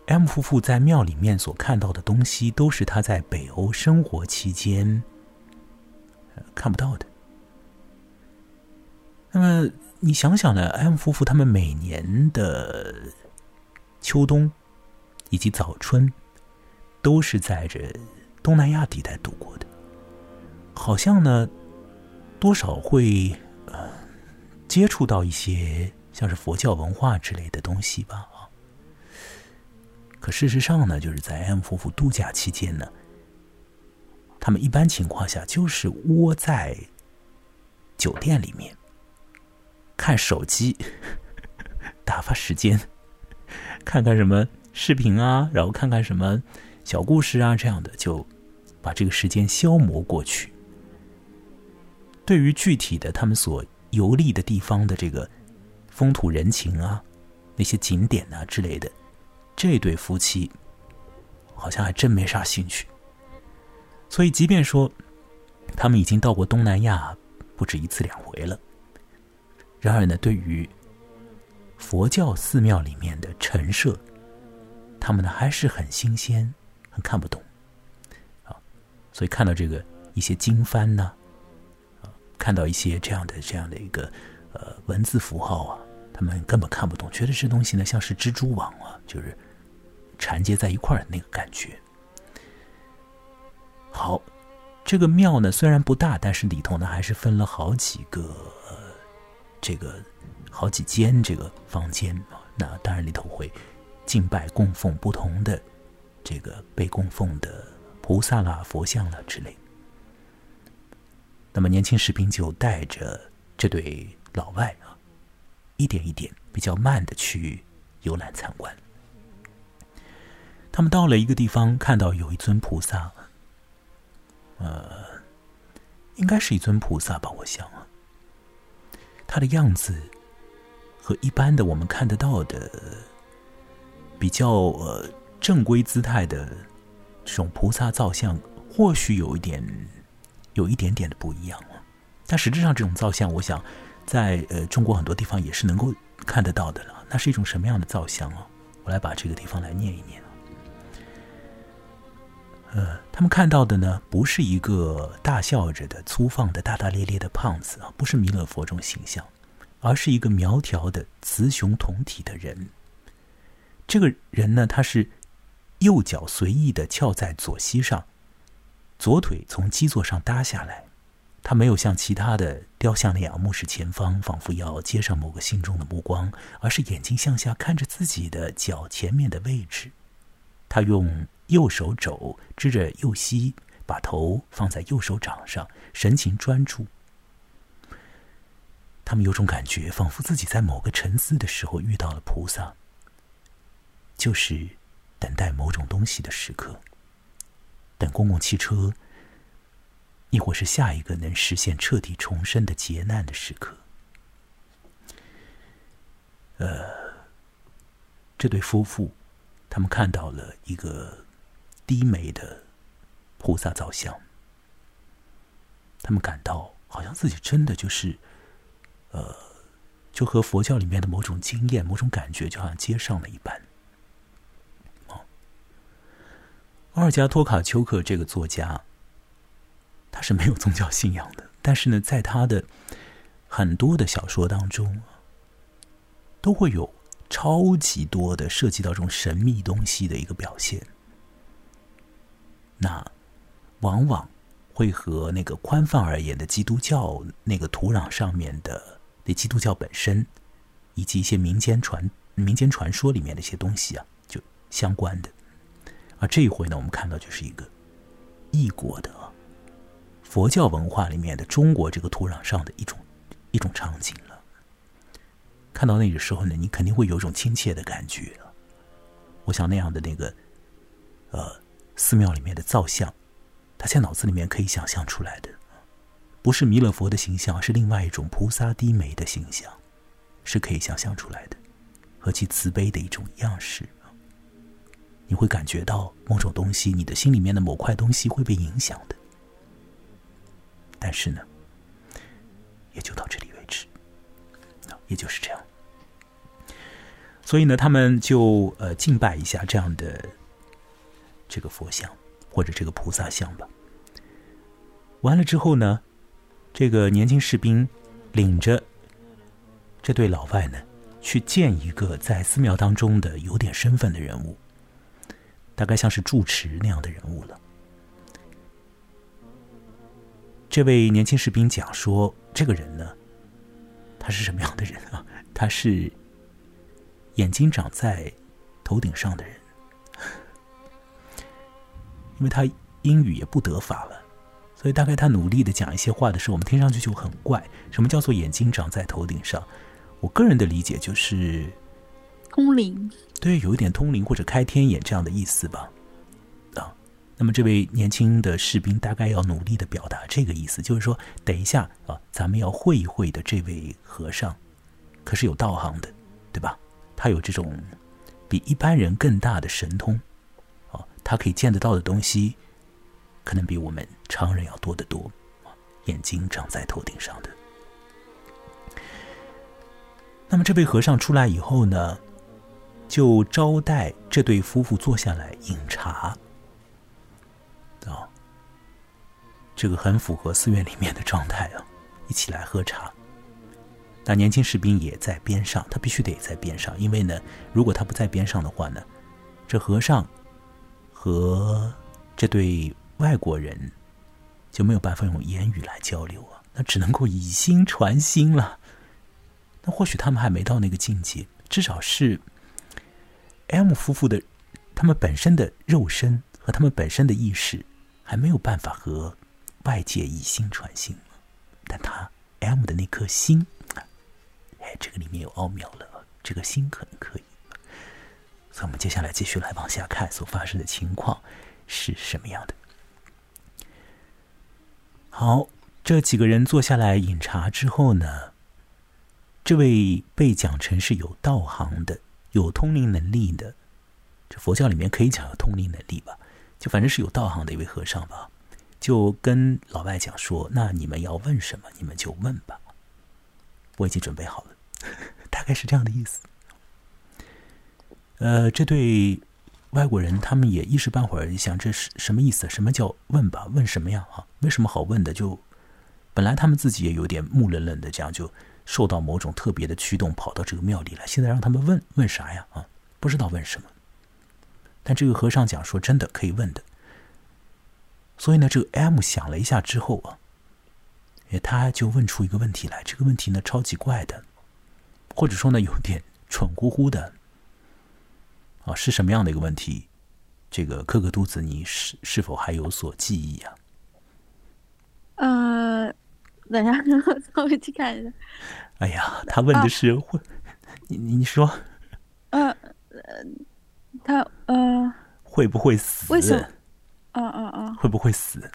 Speaker 1: M 夫妇在庙里面所看到的东西，都是他在北欧生活期间看不到的。那么你想想呢？M 夫妇他们每年的秋冬以及早春，都是在这东南亚地带度过的，好像呢，多少会呃接触到一些像是佛教文化之类的东西吧啊。可事实上呢，就是在 M 夫妇度假期间呢，他们一般情况下就是窝在酒店里面。看手机，打发时间，看看什么视频啊，然后看看什么小故事啊，这样的就把这个时间消磨过去。对于具体的他们所游历的地方的这个风土人情啊，那些景点啊之类的，这对夫妻好像还真没啥兴趣。所以，即便说他们已经到过东南亚不止一次两回了。然而呢，对于佛教寺庙里面的陈设，他们呢还是很新鲜，很看不懂。啊，所以看到这个一些经幡呢，啊，看到一些这样的这样的一个呃文字符号啊，他们根本看不懂，觉得这东西呢像是蜘蛛网啊，就是缠结在一块儿那个感觉。好，这个庙呢虽然不大，但是里头呢还是分了好几个，这个好几间这个房间。那当然里头会敬拜供奉不同的这个被供奉的菩萨啦、佛像啦之类。那么年轻士兵就带着这对老外啊，一点一点比较慢的去游览参观。他们到了一个地方，看到有一尊菩萨。呃，应该是一尊菩萨吧，我想啊，他的样子和一般的我们看得到的比较呃正规姿态的这种菩萨造像，或许有一点有一点点的不一样啊。但实质上，这种造像，我想在呃中国很多地方也是能够看得到的了。那是一种什么样的造像啊？我来把这个地方来念一念。呃，他们看到的呢，不是一个大笑着的、粗放的、大大咧咧的胖子啊，不是弥勒佛这种形象，而是一个苗条的雌雄同体的人。这个人呢，他是右脚随意的翘在左膝上，左腿从基座上搭下来，他没有像其他的雕像那样目视前方，仿佛要接上某个心中的目光，而是眼睛向下看着自己的脚前面的位置。他用。右手肘支着右膝，把头放在右手掌上，神情专注。他们有种感觉，仿佛自己在某个沉思的时候遇到了菩萨，就是等待某种东西的时刻，等公共汽车，亦或是下一个能实现彻底重生的劫难的时刻。呃，这对夫妇，他们看到了一个。低眉的菩萨造像，他们感到好像自己真的就是，呃，就和佛教里面的某种经验、某种感觉，就好像接上了一般。哦，阿尔加托卡丘克这个作家，他是没有宗教信仰的，但是呢，在他的很多的小说当中，都会有超级多的涉及到这种神秘东西的一个表现。那往往会和那个宽泛而言的基督教那个土壤上面的那基督教本身，以及一些民间传民间传说里面的一些东西啊，就相关的。而这一回呢，我们看到就是一个异国的佛教文化里面的中国这个土壤上的一种一种场景了。看到那个时候呢，你肯定会有一种亲切的感觉。我想那样的那个，呃。寺庙里面的造像，他在脑子里面可以想象出来的，不是弥勒佛的形象，是另外一种菩萨低眉的形象，是可以想象出来的，和其慈悲的一种样式。你会感觉到某种东西，你的心里面的某块东西会被影响的。但是呢，也就到这里为止，也就是这样。所以呢，他们就呃敬拜一下这样的。这个佛像或者这个菩萨像吧。完了之后呢，这个年轻士兵领着这对老外呢，去见一个在寺庙当中的有点身份的人物，大概像是住持那样的人物了。这位年轻士兵讲说，这个人呢，他是什么样的人啊？他是眼睛长在头顶上的人。因为他英语也不得法了，所以大概他努力的讲一些话的时候，我们听上去就很怪。什么叫做眼睛长在头顶上？我个人的理解就是
Speaker 2: 通灵，
Speaker 1: 对，有一点通灵或者开天眼这样的意思吧。那么这位年轻的士兵大概要努力的表达这个意思，就是说，等一下啊，咱们要会一会的这位和尚，可是有道行的，对吧？他有这种比一般人更大的神通。啊他可以见得到的东西，可能比我们常人要多得多。眼睛长在头顶上的，那么这位和尚出来以后呢，就招待这对夫妇坐下来饮茶。啊，这个很符合寺院里面的状态啊，一起来喝茶。那年轻士兵也在边上，他必须得在边上，因为呢，如果他不在边上的话呢，这和尚和这对外国人就没有办法用言语来交流啊，那只能够以心传心了。那或许他们还没到那个境界，至少是 M 夫妇的他们本身的肉身和他们本身的意识还没有办法和外界以心传心，但他 M 的那颗心，哎，这个里面有奥妙了，这个心可能可以。所以，我们接下来继续来往下看所发生的情况是什么样的。好，这几个人坐下来饮茶之后呢？这位被讲成是有道行的、有通灵能力的，这佛教里面可以讲有通灵能力吧？就反正是有道行的一位和尚吧，就跟老外讲说：“那你们要问什么，你们就问吧，我已经准备好了。”大概是这样的意思。呃，这对外国人他们也一时半会儿想这是什么意思？什么叫问吧？问什么呀？啊，没什么好问的。就本来他们自己也有点木愣愣的，这样就。受到某种特别的驱动，跑到这个庙里来。现在让他们问问啥呀？啊，不知道问什么。但这个和尚讲说，真的可以问的。所以呢，这个 M 想了一下之后啊，哎，他就问出一个问题来。这个问题呢，超级怪的，或者说呢，有点蠢乎乎的。啊，是什么样的一个问题？这个科克肚子，你是是否还有所记忆啊？
Speaker 2: 呃。等下，我稍微去看一下。
Speaker 1: 哎呀，他问的是会，你你说，
Speaker 2: 呃呃，他呃
Speaker 1: 会不会死？
Speaker 2: 为什么？嗯嗯嗯，
Speaker 1: 会不会死？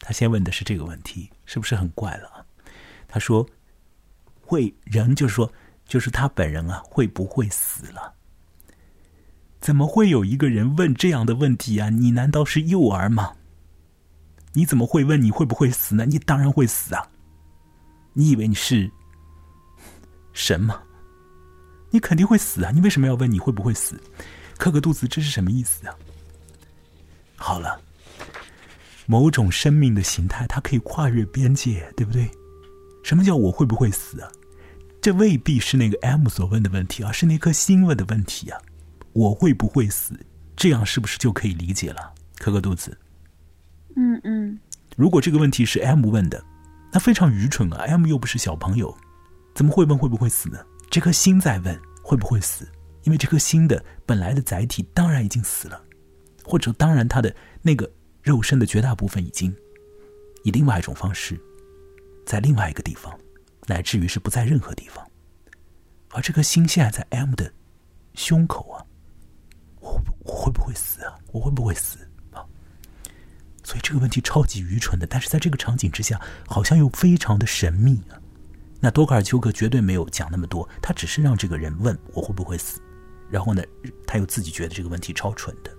Speaker 1: 他先问的是这个问题，是不是很怪了？他说会，人就是说，就是他本人啊，会不会死了？怎么会有一个人问这样的问题啊？你难道是幼儿吗？你怎么会问你会不会死呢？你当然会死啊！你以为你是神吗？你肯定会死啊！你为什么要问你会不会死？磕个肚子，这是什么意思啊？好了，某种生命的形态，它可以跨越边界，对不对？什么叫我会不会死啊？这未必是那个 M 所问的问题，而是那颗心问的问题啊！我会不会死？这样是不是就可以理解了？磕个肚子。
Speaker 2: 嗯嗯。
Speaker 1: 如果这个问题是 M 问的。那非常愚蠢啊！M 又不是小朋友，怎么会问会不会死呢？这颗心在问会不会死，因为这颗心的本来的载体当然已经死了，或者当然他的那个肉身的绝大部分已经以另外一种方式在另外一个地方，乃至于是不在任何地方，而这颗心现在在 M 的胸口啊，我我会不会死啊？我会不会死啊？所以这个问题超级愚蠢的，但是在这个场景之下，好像又非常的神秘啊。那多卡尔丘克绝对没有讲那么多，他只是让这个人问我会不会死，然后呢，他又自己觉得这个问题超蠢的。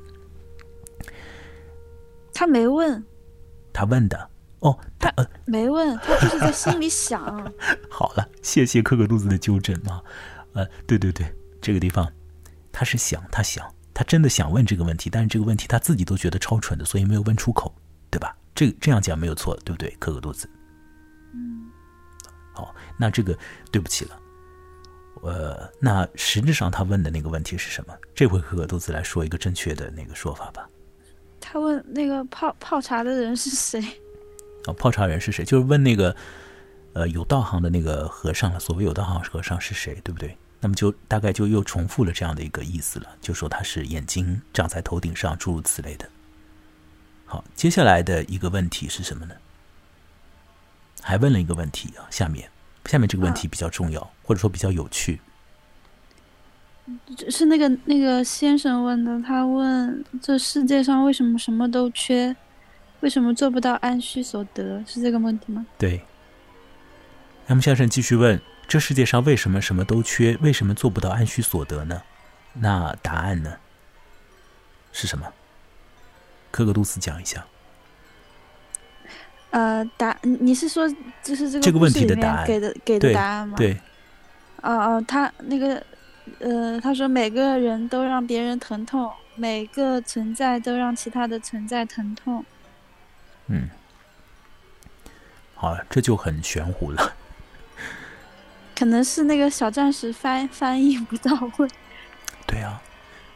Speaker 2: 他没问，
Speaker 1: 他问的哦，
Speaker 2: 他呃没问，他就是在心里想。
Speaker 1: 好了，谢谢可可肚子的纠正啊，呃，对对对，这个地方他是想，他想。他真的想问这个问题，但是这个问题他自己都觉得超蠢的，所以没有问出口，对吧？这这样讲没有错，对不对？可可肚子。
Speaker 2: 嗯。
Speaker 1: 好，那这个对不起了。呃，那实质上他问的那个问题是什么？这回可可肚子来说一个正确的那个说法吧。
Speaker 2: 他问那个泡泡茶的人是谁？
Speaker 1: 哦，泡茶人是谁？就是问那个呃有道行的那个和尚了。所谓有道行和尚是谁？对不对？那么就大概就又重复了这样的一个意思了，就说他是眼睛长在头顶上，诸如此类的。好，接下来的一个问题是什么呢？还问了一个问题啊，下面下面这个问题比较重要，或者说比较有趣。
Speaker 2: 是那个那个先生问的，他问这世界上为什么什么都缺，为什么做不到按需所得？是这个问题吗？
Speaker 1: 对。那么先生继续问。这世界上为什么什么都缺？为什么做不到按需所得呢？那答案呢？是什么？克格杜斯讲一下。
Speaker 2: 呃，答你是说就是这个
Speaker 1: 这个问题的答案
Speaker 2: 给的给的答案吗？
Speaker 1: 对。
Speaker 2: 哦哦，他那个，呃，他说每个人都让别人疼痛，每个存在都让其他的存在疼痛。
Speaker 1: 嗯，好了，这就很玄乎了。
Speaker 2: 可能是那个小战士翻翻译不到位。
Speaker 1: 对啊，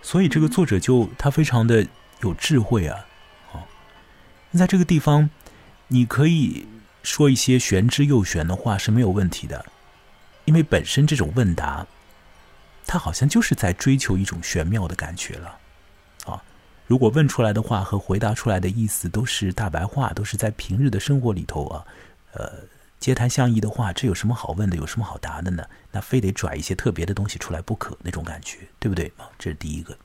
Speaker 1: 所以这个作者就他非常的有智慧啊，哦，在这个地方，你可以说一些玄之又玄的话是没有问题的，因为本身这种问答，他好像就是在追求一种玄妙的感觉了，啊，如果问出来的话和回答出来的意思都是大白话，都是在平日的生活里头啊，呃。街谈巷议的话，这有什么好问的？有什么好答的呢？那非得拽一些特别的东西出来不可，那种感觉，对不对啊？这是第一个。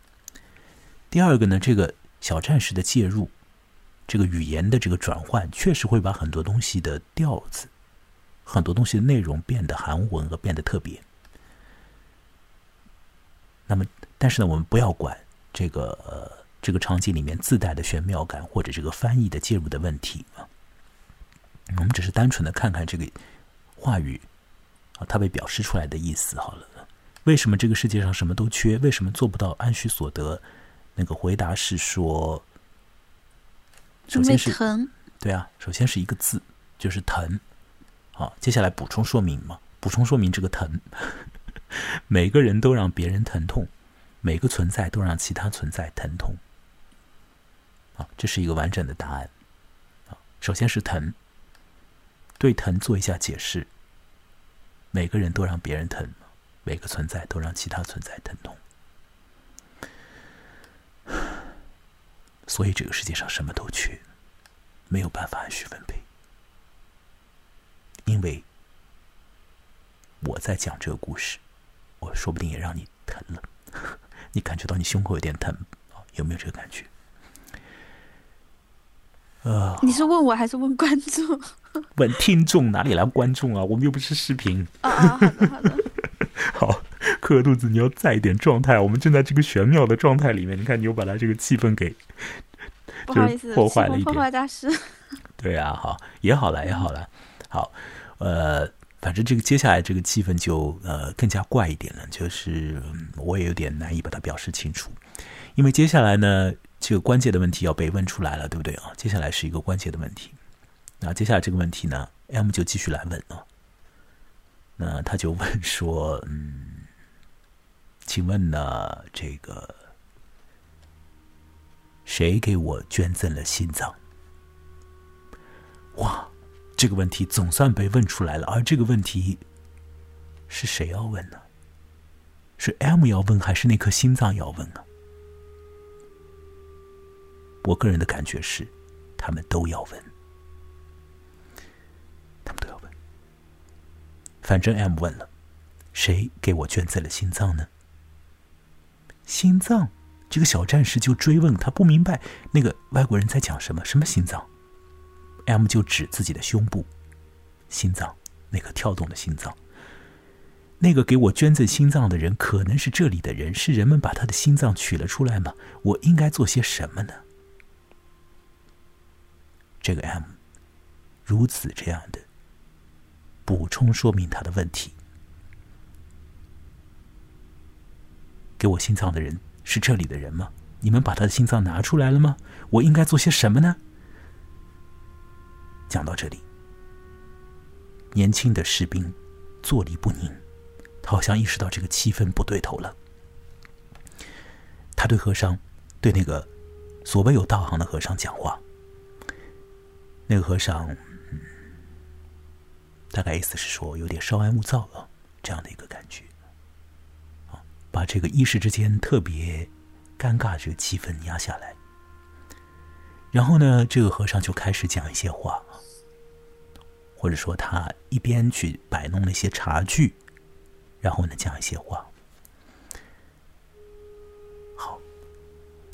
Speaker 1: 第二个呢，这个小战士的介入，这个语言的这个转换，确实会把很多东西的调子、很多东西的内容变得含混和变得特别。那么，但是呢，我们不要管这个呃这个场景里面自带的玄妙感，或者这个翻译的介入的问题啊。我们只是单纯的看看这个话语啊，它被表示出来的意思好了。为什么这个世界上什么都缺？为什么做不到按需所得？那个回答是说，首先是
Speaker 2: 疼，
Speaker 1: 对啊，首先是一个字，就是疼。好，接下来补充说明嘛？补充说明这个疼，每个人都让别人疼痛，每个存在都让其他存在疼痛。啊，这是一个完整的答案。啊，首先是疼。对疼做一下解释。每个人都让别人疼，每个存在都让其他存在疼痛。所以这个世界上什么都缺，没有办法按需分配。因为我在讲这个故事，我说不定也让你疼了。你感觉到你胸口有点疼啊？有没有这个感觉？呃，
Speaker 2: 你是问我还是问观众？
Speaker 1: 问听众哪里来观众啊？我们又不是视频。
Speaker 2: 啊啊，好的好的。
Speaker 1: 好，饿肚子，你要在一点状态。我们正在这个玄妙的状态里面，你看，你又把它这个气氛给，
Speaker 2: 不好意思，
Speaker 1: 破坏了一点。
Speaker 2: 破坏大师。
Speaker 1: 对啊，好，也好了，也好了。好，呃，反正这个接下来这个气氛就呃更加怪一点了，就是我也有点难以把它表示清楚，因为接下来呢。这个关键的问题要被问出来了，对不对啊？接下来是一个关键的问题。那接下来这个问题呢，M 就继续来问啊。那他就问说：“嗯，请问呢，这个谁给我捐赠了心脏？”哇，这个问题总算被问出来了。而这个问题是谁要问呢？是 M 要问，还是那颗心脏要问呢？我个人的感觉是，他们都要问，他们都要问。反正 M 问了，谁给我捐赠了心脏呢？心脏，这个小战士就追问他不明白那个外国人在讲什么，什么心脏？M 就指自己的胸部，心脏，那个跳动的心脏。那个给我捐赠心脏的人可能是这里的人，是人们把他的心脏取了出来吗？我应该做些什么呢？这个 M 如此这样的补充说明他的问题：给我心脏的人是这里的人吗？你们把他的心脏拿出来了吗？我应该做些什么呢？讲到这里，年轻的士兵坐立不宁，他好像意识到这个气氛不对头了。他对和尚，对那个所谓有道行的和尚讲话。那个和尚，大概意思是说有点稍安勿躁啊，这样的一个感觉，啊，把这个一时之间特别尴尬这个气氛压下来。然后呢，这个和尚就开始讲一些话，或者说他一边去摆弄那些茶具，然后呢讲一些话。好，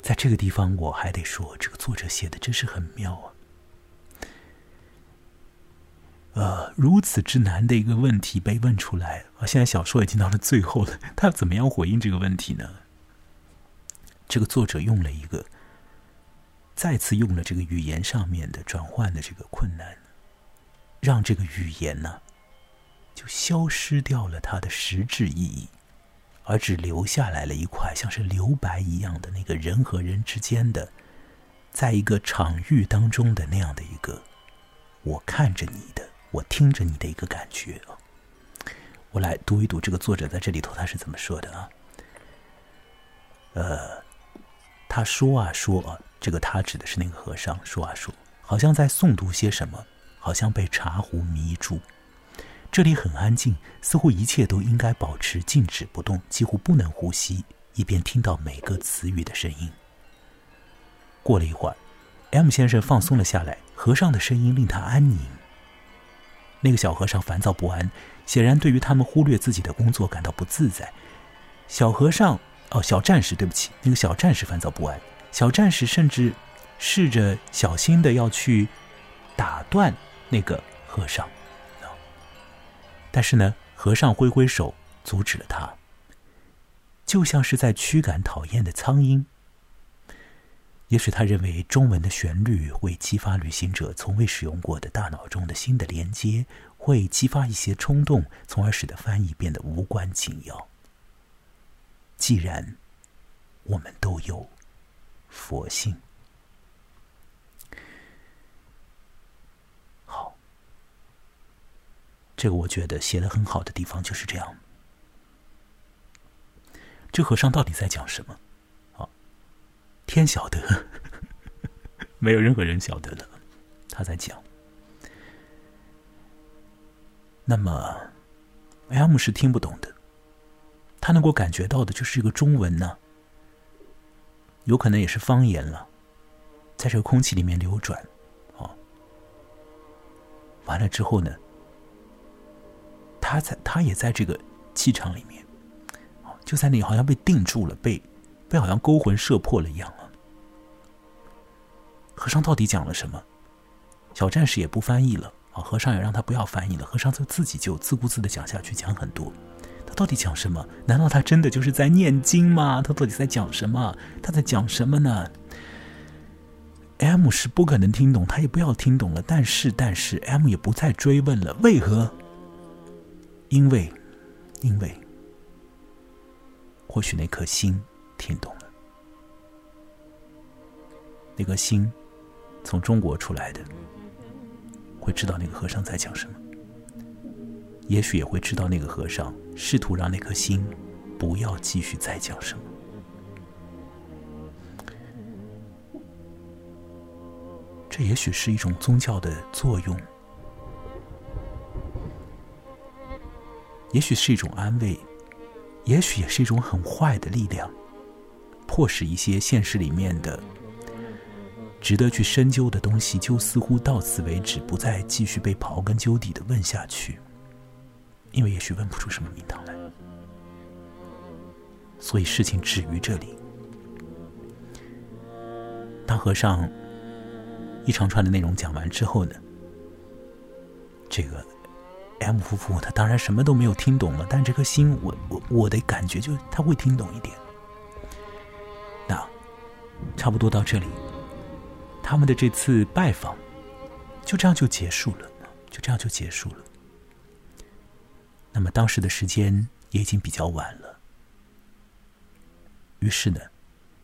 Speaker 1: 在这个地方我还得说，这个作者写的真是很妙啊。呃，如此之难的一个问题被问出来啊！现在小说已经到了最后了，他怎么样回应这个问题呢？这个作者用了一个，再次用了这个语言上面的转换的这个困难，让这个语言呢，就消失掉了它的实质意义，而只留下来了一块像是留白一样的那个人和人之间的，在一个场域当中的那样的一个，我看着你的，我听着你的一个感觉啊。我来读一读这个作者在这里头他是怎么说的啊？呃，他说啊说啊，这个他指的是那个和尚，说啊说，好像在诵读些什么，好像被茶壶迷住。这里很安静，似乎一切都应该保持静止不动，几乎不能呼吸，以便听到每个词语的声音。过了一会儿，M 先生放松了下来，和尚的声音令他安宁。那个小和尚烦躁不安，显然对于他们忽略自己的工作感到不自在。小和尚，哦，小战士，对不起，那个小战士烦躁不安。小战士甚至试着小心的要去打断那个和尚。但是呢，和尚挥挥手阻止了他，就像是在驱赶讨厌的苍蝇。也许他认为中文的旋律会激发旅行者从未使用过的大脑中的新的连接，会激发一些冲动，从而使得翻译变得无关紧要。既然我们都有佛性。好这个我觉得写的很好的地方就是这样。这和尚到底在讲什么？啊，天晓得，没有任何人晓得了。他在讲。那么，M 是听不懂的，他能够感觉到的就是一个中文呢，有可能也是方言了，在这个空气里面流转，啊，完了之后呢？他在，他也在这个气场里面，就在那里，好像被定住了，被被好像勾魂摄魄了一样啊。和尚到底讲了什么？小战士也不翻译了啊，和尚也让他不要翻译了。和尚就自己就自顾自的讲下去，讲很多。到底讲什么？难道他真的就是在念经吗？他到底在讲什么？他在讲什么呢？M 是不可能听懂，他也不要听懂了。但是，但是 M 也不再追问了，为何？因为，因为，或许那颗心听懂了，那颗心从中国出来的，会知道那个和尚在讲什么。也许也会知道那个和尚试图让那颗心不要继续再讲什么。这也许是一种宗教的作用。也许是一种安慰，也许也是一种很坏的力量，迫使一些现实里面的值得去深究的东西，就似乎到此为止，不再继续被刨根究底的问下去，因为也许问不出什么名堂来，所以事情止于这里。当和尚一长串的内容讲完之后呢，这个。M 夫妇他当然什么都没有听懂了，但这颗心，我我我的感觉就他会听懂一点。那差不多到这里，他们的这次拜访就这样就结束了，就这样就结束了。那么当时的时间也已经比较晚了，于是呢，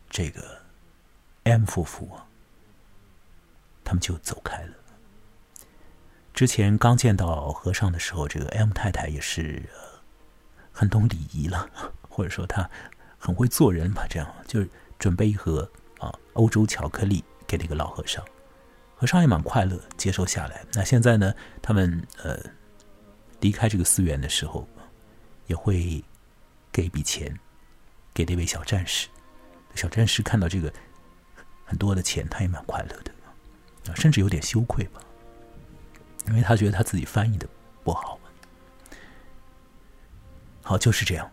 Speaker 1: 这个 M 夫妇啊，他们就走开了。之前刚见到和尚的时候，这个 M 太太也是很懂礼仪了，或者说她很会做人吧。这样就准备一盒啊欧洲巧克力给那个老和尚，和尚也蛮快乐接受下来。那现在呢，他们呃离开这个寺院的时候，也会给一笔钱给那位小战士。小战士看到这个很多的钱，他也蛮快乐的啊，甚至有点羞愧吧。因为他觉得他自己翻译的不好，好就是这样。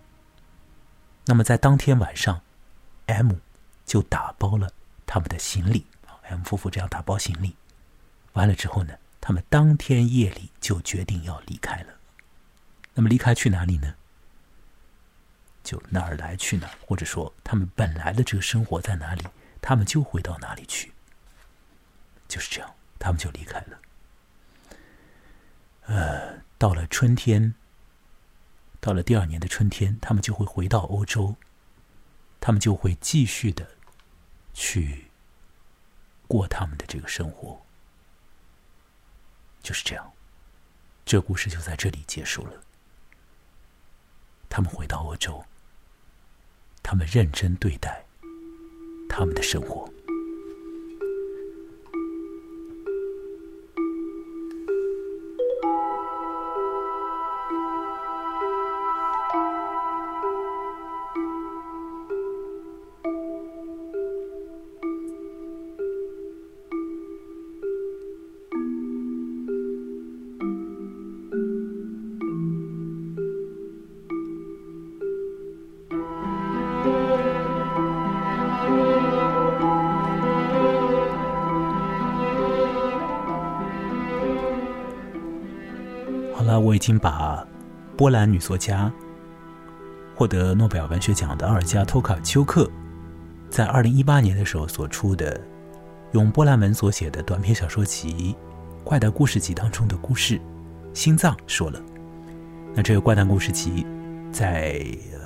Speaker 1: 那么在当天晚上，M 就打包了他们的行李，M 夫妇这样打包行李，完了之后呢，他们当天夜里就决定要离开了。那么离开去哪里呢？就哪儿来去哪儿，或者说他们本来的这个生活在哪里，他们就回到哪里去。就是这样，他们就离开了。呃，到了春天，到了第二年的春天，他们就会回到欧洲，他们就会继续的去过他们的这个生活。就是这样，这故事就在这里结束了。他们回到欧洲，他们认真对待他们的生活。我已经把波兰女作家、获得诺贝尔文学奖的奥尔加·托卡丘克在二零一八年的时候所出的用波兰文所写的短篇小说集《怪诞故事集》当中的故事《心脏》说了。那这个怪诞故事集在呃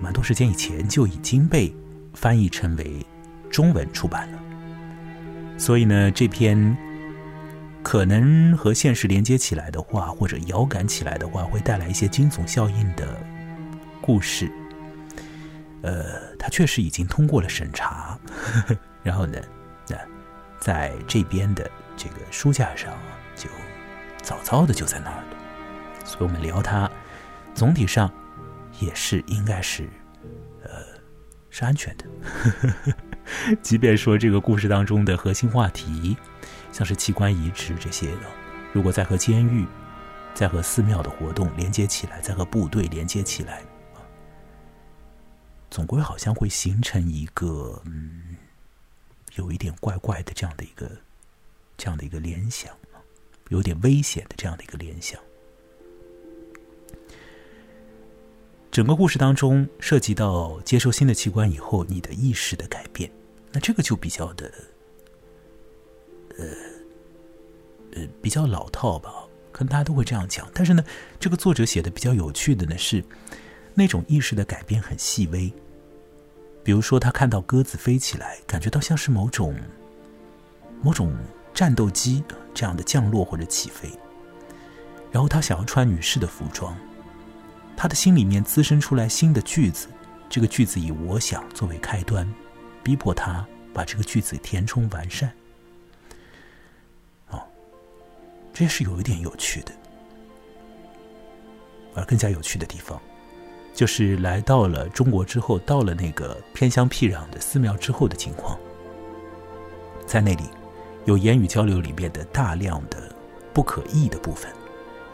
Speaker 1: 蛮多时间以前就已经被翻译成为中文出版了，所以呢，这篇。可能和现实连接起来的话，或者遥感起来的话，会带来一些惊悚效应的故事。呃，它确实已经通过了审查，然后呢，那在这边的这个书架上就早早的就在那儿了。所以我们聊它，总体上也是应该是呃是安全的。即便说这个故事当中的核心话题。像是器官移植这些的，如果再和监狱、再和寺庙的活动连接起来，再和部队连接起来，总归好像会形成一个嗯，有一点怪怪的这样的一个这样的一个联想，有点危险的这样的一个联想。整个故事当中涉及到接受新的器官以后，你的意识的改变，那这个就比较的。呃，呃，比较老套吧，可能大家都会这样讲。但是呢，这个作者写的比较有趣的呢是，那种意识的改变很细微。比如说，他看到鸽子飞起来，感觉到像是某种某种战斗机这样的降落或者起飞。然后他想要穿女士的服装，他的心里面滋生出来新的句子，这个句子以“我想”作为开端，逼迫他把这个句子填充完善。这也是有一点有趣的，而更加有趣的地方，就是来到了中国之后，到了那个偏乡僻壤的寺庙之后的情况。在那里，有言语交流里面的大量的不可译的部分，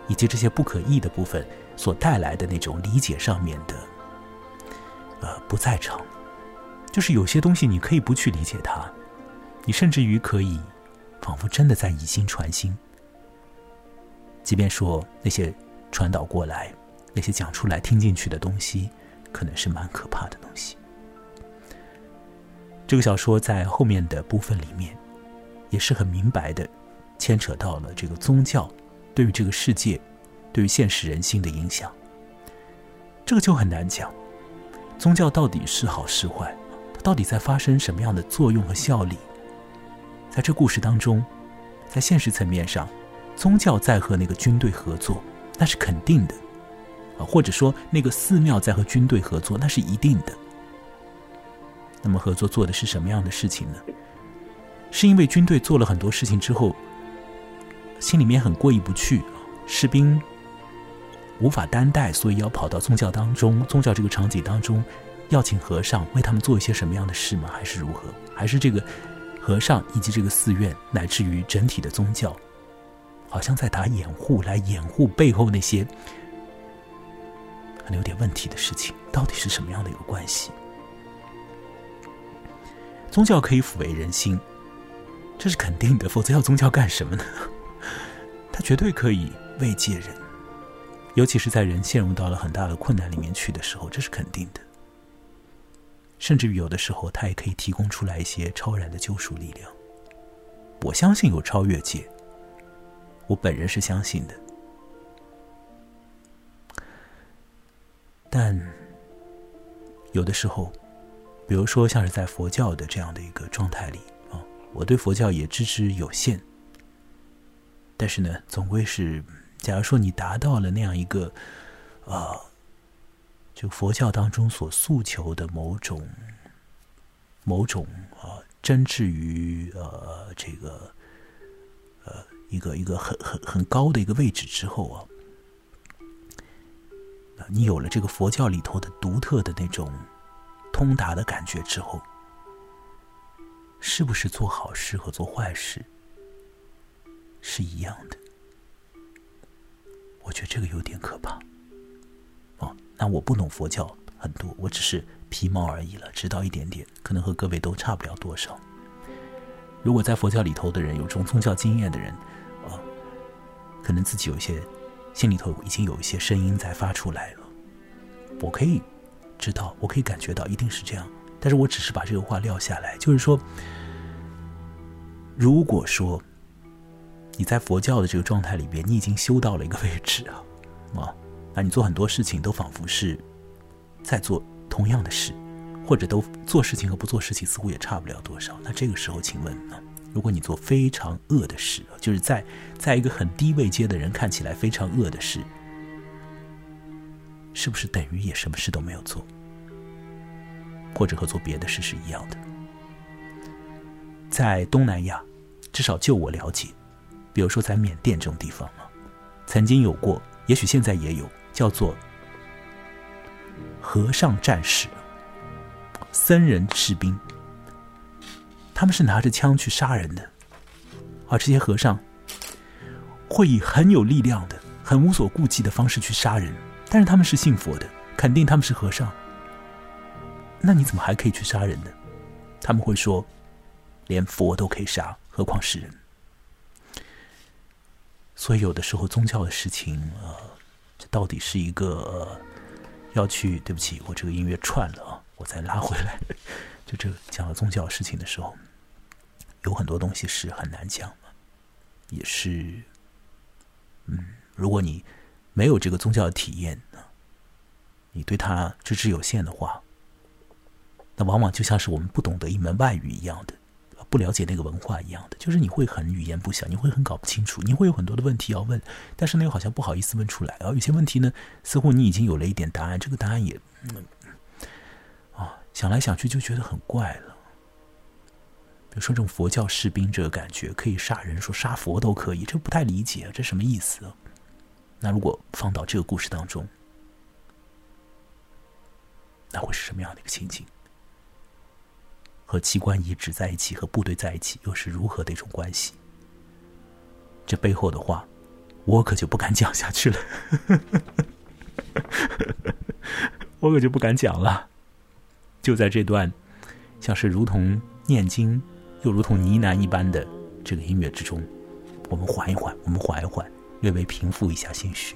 Speaker 1: 以及这些不可译的部分所带来的那种理解上面的，呃，不在场。就是有些东西你可以不去理解它，你甚至于可以，仿佛真的在以心传心。即便说那些传导过来、那些讲出来、听进去的东西，可能是蛮可怕的东西。这个小说在后面的部分里面，也是很明白的，牵扯到了这个宗教对于这个世界、对于现实人心的影响。这个就很难讲，宗教到底是好是坏，它到底在发生什么样的作用和效力？在这故事当中，在现实层面上。宗教在和那个军队合作，那是肯定的，啊，或者说那个寺庙在和军队合作，那是一定的。那么合作做的是什么样的事情呢？是因为军队做了很多事情之后，心里面很过意不去，士兵无法担待，所以要跑到宗教当中，宗教这个场景当中，要请和尚为他们做一些什么样的事吗？还是如何？还是这个和尚以及这个寺院，乃至于整体的宗教？好像在打掩护，来掩护背后那些可能有点问题的事情，到底是什么样的一个关系？宗教可以抚慰人心，这是肯定的，否则要宗教干什么呢？它绝对可以慰藉人，尤其是在人陷入到了很大的困难里面去的时候，这是肯定的。甚至于有的时候，它也可以提供出来一些超然的救赎力量。我相信有超越界。我本人是相信的。但有的时候，比如说像是在佛教的这样的一个状态里啊，我对佛教也知之有限。但是呢，总归是，假如说你达到了那样一个，啊，就佛教当中所诉求的某种、某种啊，真至于呃这个，一个一个很很很高的一个位置之后啊，你有了这个佛教里头的独特的那种通达的感觉之后，是不是做好事和做坏事？是一样的，我觉得这个有点可怕。哦，那我不懂佛教很多，我只是皮毛而已了，知道一点点，可能和各位都差不了多少。如果在佛教里头的人有这种宗教经验的人，可能自己有些心里头已经有一些声音在发出来了，我可以知道，我可以感觉到一定是这样，但是我只是把这个话撂下来，就是说，如果说。你在佛教的这个状态里边，你已经修到了一个位置啊，啊，那你做很多事情都仿佛是在做同样的事，或者都做事情和不做事情似乎也差不了多少。那这个时候，请问呢？如果你做非常恶的事，就是在在一个很低位阶的人看起来非常恶的事，是不是等于也什么事都没有做，或者和做别的事是一样的？在东南亚，至少就我了解。比如说，在缅甸这种地方啊，曾经有过，也许现在也有，叫做和尚战士、僧人士兵，他们是拿着枪去杀人的，而这些和尚会以很有力量的、很无所顾忌的方式去杀人，但是他们是信佛的，肯定他们是和尚，那你怎么还可以去杀人呢？他们会说，连佛都可以杀，何况是人？所以有的时候宗教的事情，呃，这到底是一个要去？对不起，我这个音乐串了啊，我再拉回来。就这讲了宗教事情的时候，有很多东西是很难讲的，也是，嗯，如果你没有这个宗教体验，你对他知之有限的话，那往往就像是我们不懂得一门外语一样的。不了解那个文化一样的，就是你会很语言不详，你会很搞不清楚，你会有很多的问题要问，但是呢又好像不好意思问出来。然后有些问题呢，似乎你已经有了一点答案，这个答案也，啊，想来想去就觉得很怪了。比如说这种佛教士兵这个感觉，可以杀人，说杀佛都可以，这不太理解，这什么意思？那如果放到这个故事当中，那会是什么样的一个情景？和器官移植在一起，和部队在一起，又是如何的一种关系？这背后的话，我可就不敢讲下去了。我可就不敢讲了。就在这段像是如同念经又如同呢喃一般的这个音乐之中，我们缓一缓，我们缓一缓，略微平复一下心绪。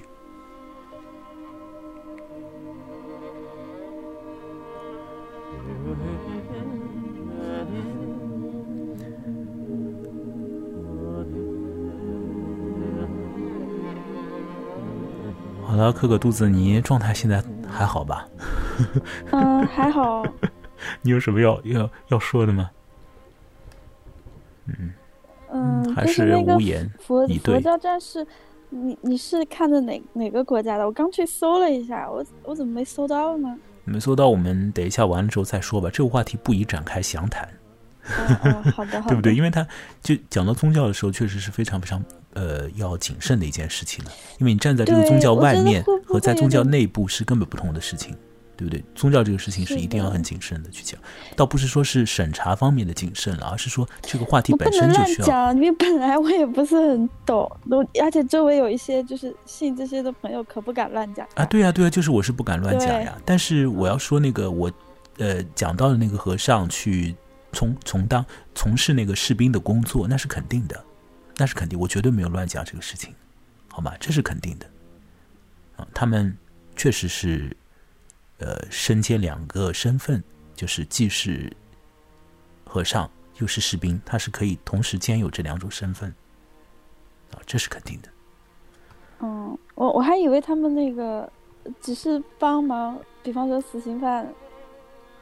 Speaker 1: 好了，可可肚子，你状态现在还好吧？
Speaker 2: 嗯，还好。
Speaker 1: 你有什么要要要说的吗？
Speaker 2: 嗯嗯，
Speaker 1: 还是无言
Speaker 2: 佛佛教战士，你你是看的哪哪个国家的？我刚去搜了一下，我我怎么没搜到呢？
Speaker 1: 没搜到，我们等一下完了之后再说吧。这个话题不宜展开详谈。
Speaker 2: 好的，
Speaker 1: 对不对？因为他就讲到宗教的时候，确实是非常非常呃要谨慎的一件事情了。因为你站在这个宗教外面和在宗教内部是根本不同的事情，对不对？宗教这个事情是一定要很谨慎的去讲，倒不是说是审查方面的谨慎了，而是说这个话题本身就需要。
Speaker 2: 讲，因为本来我也不是很懂，都而且周围有一些就是信这些的朋友，可不敢乱讲
Speaker 1: 啊。对呀，对呀，就是我是不敢乱讲呀。但是我要说那个我呃讲到的那个和尚去。从从当从事那个士兵的工作，那是肯定的，那是肯定，我绝对没有乱讲这个事情，好吗？这是肯定的。啊，他们确实是，呃，身兼两个身份，就是既是和尚又是士兵，他是可以同时兼有这两种身份，啊，这是肯定的。
Speaker 2: 嗯，我我还以为他们那个只是帮忙，比方说死刑犯，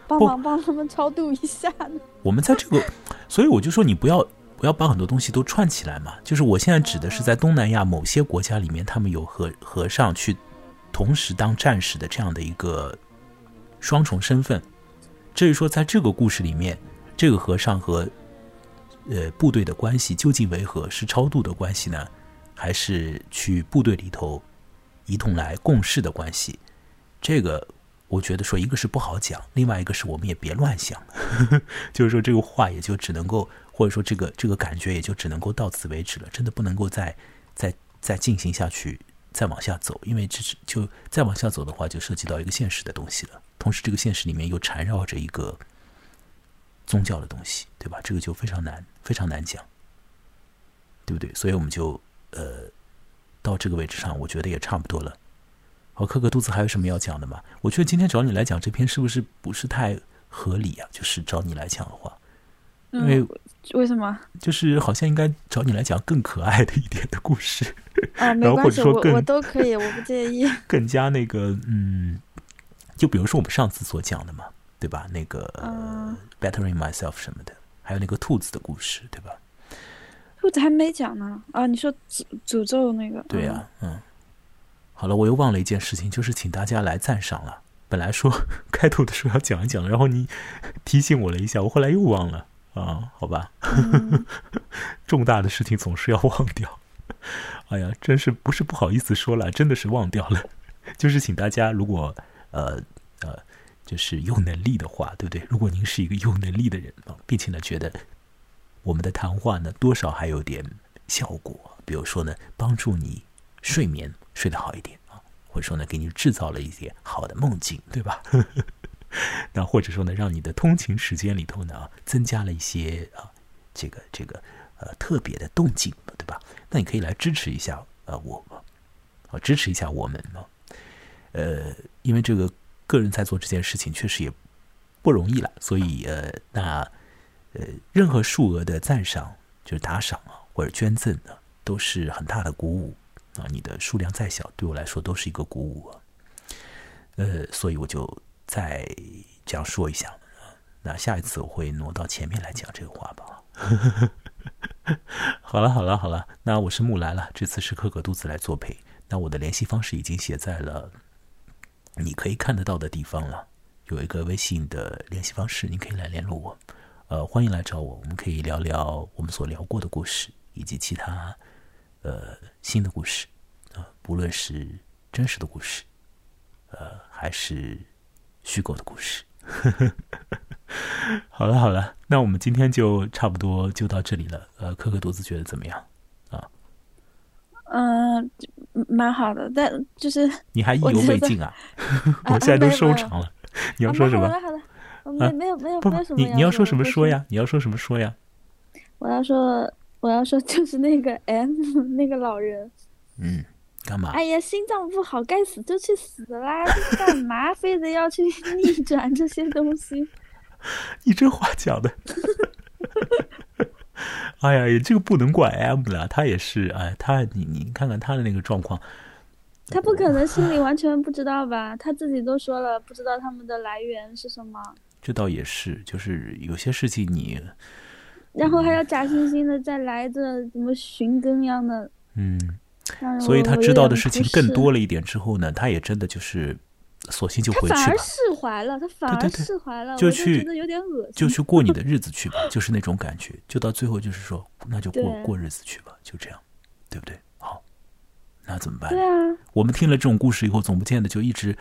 Speaker 2: 帮忙帮他们超度一下呢？
Speaker 1: 我们在这个，所以我就说你不要不要把很多东西都串起来嘛。就是我现在指的是在东南亚某些国家里面，他们有和和尚去同时当战士的这样的一个双重身份。至于说在这个故事里面，这个和尚和呃部队的关系究竟为何？是超度的关系呢，还是去部队里头一同来共事的关系？这个我觉得说一个是不好讲，另外一个是我们也别乱想，就是说这个话也就只能够，或者说这个这个感觉也就只能够到此为止了，真的不能够再再再进行下去，再往下走，因为这是就再往下走的话，就涉及到一个现实的东西了。同时，这个现实里面又缠绕着一个宗教的东西，对吧？这个就非常难，非常难讲，对不对？所以我们就呃到这个位置上，我觉得也差不多了。好，克克肚子还有什么要讲的吗？我觉得今天找你来讲这篇是不是不是太合理啊？就是找你来讲的话，因为
Speaker 2: 为什么？
Speaker 1: 就是好像应该找你来讲更可爱的一点的故事
Speaker 2: 啊，没关系，我我都可以，我不介意。
Speaker 1: 更加那个嗯。就比如说我们上次所讲的嘛，对吧？那个 “bettering myself” 什么的，还有那个兔子的故事，对吧？
Speaker 2: 兔子还没讲呢啊！你说诅诅咒那个？
Speaker 1: 对呀，嗯。好了，我又忘了一件事情，就是请大家来赞赏了。本来说开头的时候要讲一讲，然后你提醒我了一下，我后来又忘了啊。好吧，重大的事情总是要忘掉。哎呀，真是不是不好意思说了，真的是忘掉了。就是请大家如果。呃呃，就是有能力的话，对不对？如果您是一个有能力的人啊，并且呢，觉得我们的谈话呢，多少还有点效果，比如说呢，帮助你睡眠睡得好一点啊，或者说呢，给你制造了一点好的梦境，对吧？那或者说呢，让你的通勤时间里头呢，增加了一些啊，这个这个呃特别的动静，对吧？那你可以来支持一下呃我们，啊，支持一下我们嘛。呃，因为这个个人在做这件事情确实也不容易了，所以呃，那呃，任何数额的赞赏，就是打赏啊，或者捐赠呢，都是很大的鼓舞啊。你的数量再小，对我来说都是一个鼓舞啊。呃，所以我就再这样说一下。那下一次我会挪到前面来讲这个话吧。好了，好了，好了，那我是木兰了，这次是可可肚子来作陪。那我的联系方式已经写在了。你可以看得到的地方了，有一个微信的联系方式，你可以来联络我。呃，欢迎来找我，我们可以聊聊我们所聊过的故事，以及其他呃新的故事啊，不论是真实的故事，呃，还是虚构的故事。好了好了，那我们今天就差不多就到这里了。呃，可可独自觉得怎么样？啊？
Speaker 2: 嗯。蛮好的，但就是
Speaker 1: 你还意犹未尽啊！我现在都收场了，你要说什么？
Speaker 2: 好了好的，没没有没有没有什么。
Speaker 1: 你你要说什么说呀？你要说什么说呀？
Speaker 2: 我要说我要说 就是那个 M 那个老人。
Speaker 1: 嗯，干嘛？
Speaker 2: 哎呀，心脏不好，该死就去死啦！干嘛非得要去逆转这些东西？
Speaker 1: 你这话讲的。哎呀，这个不能怪 M 了，他也是哎，他你你看看他的那个状况，
Speaker 2: 他不可能心里完全不知道吧？他自己都说了，不知道他们的来源是什么。
Speaker 1: 这倒也是，就是有些事情你，
Speaker 2: 然后还要假惺惺的再来这怎么寻根一样的，
Speaker 1: 嗯，所以他知道的事情更多了一点之后呢，他也真的就是。索性就回去吧。
Speaker 2: 他反而释怀了，他反而释怀了，
Speaker 1: 就去
Speaker 2: 觉得有点恶心，
Speaker 1: 就去过你的日子去吧，就是那种感觉。就到最后就是说，那就过过日子去吧，就这样，对不对？好，那怎么办？
Speaker 2: 对啊，
Speaker 1: 我们听了这种故事以后，总不见得就一直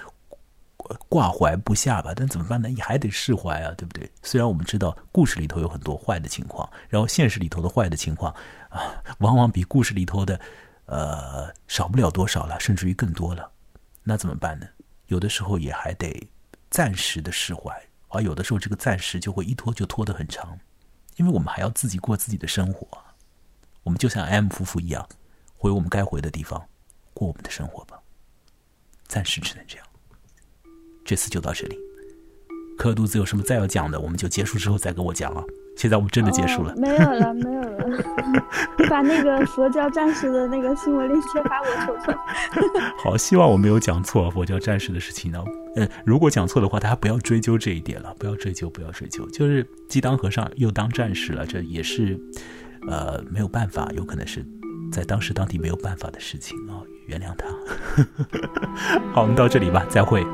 Speaker 1: 挂怀不下吧？但怎么办呢？你还得释怀啊，对不对？虽然我们知道故事里头有很多坏的情况，然后现实里头的坏的情况啊，往往比故事里头的呃少不了多少了，甚至于更多了。那怎么办呢？有的时候也还得暂时的释怀，而有的时候这个暂时就会一拖就拖得很长，因为我们还要自己过自己的生活。我们就像 M 夫妇一样，回我们该回的地方，过我们的生活吧。暂时只能这样。这次就到这里。可肚子有什么再要讲的，我们就结束之后再跟我讲啊。现在我们真的结束了。
Speaker 2: 没有了，没有了。你，把那个佛教战士的那个新闻链接发我瞅瞅。
Speaker 1: 好，希望我没有讲错佛教战士的事情呢。嗯，如果讲错的话，大家不要追究这一点了，不要追究，不要追究。就是既当和尚又当战士了，这也是呃没有办法，有可能是在当时当地没有办法的事情啊，原谅他。好，我们到这里吧，再会。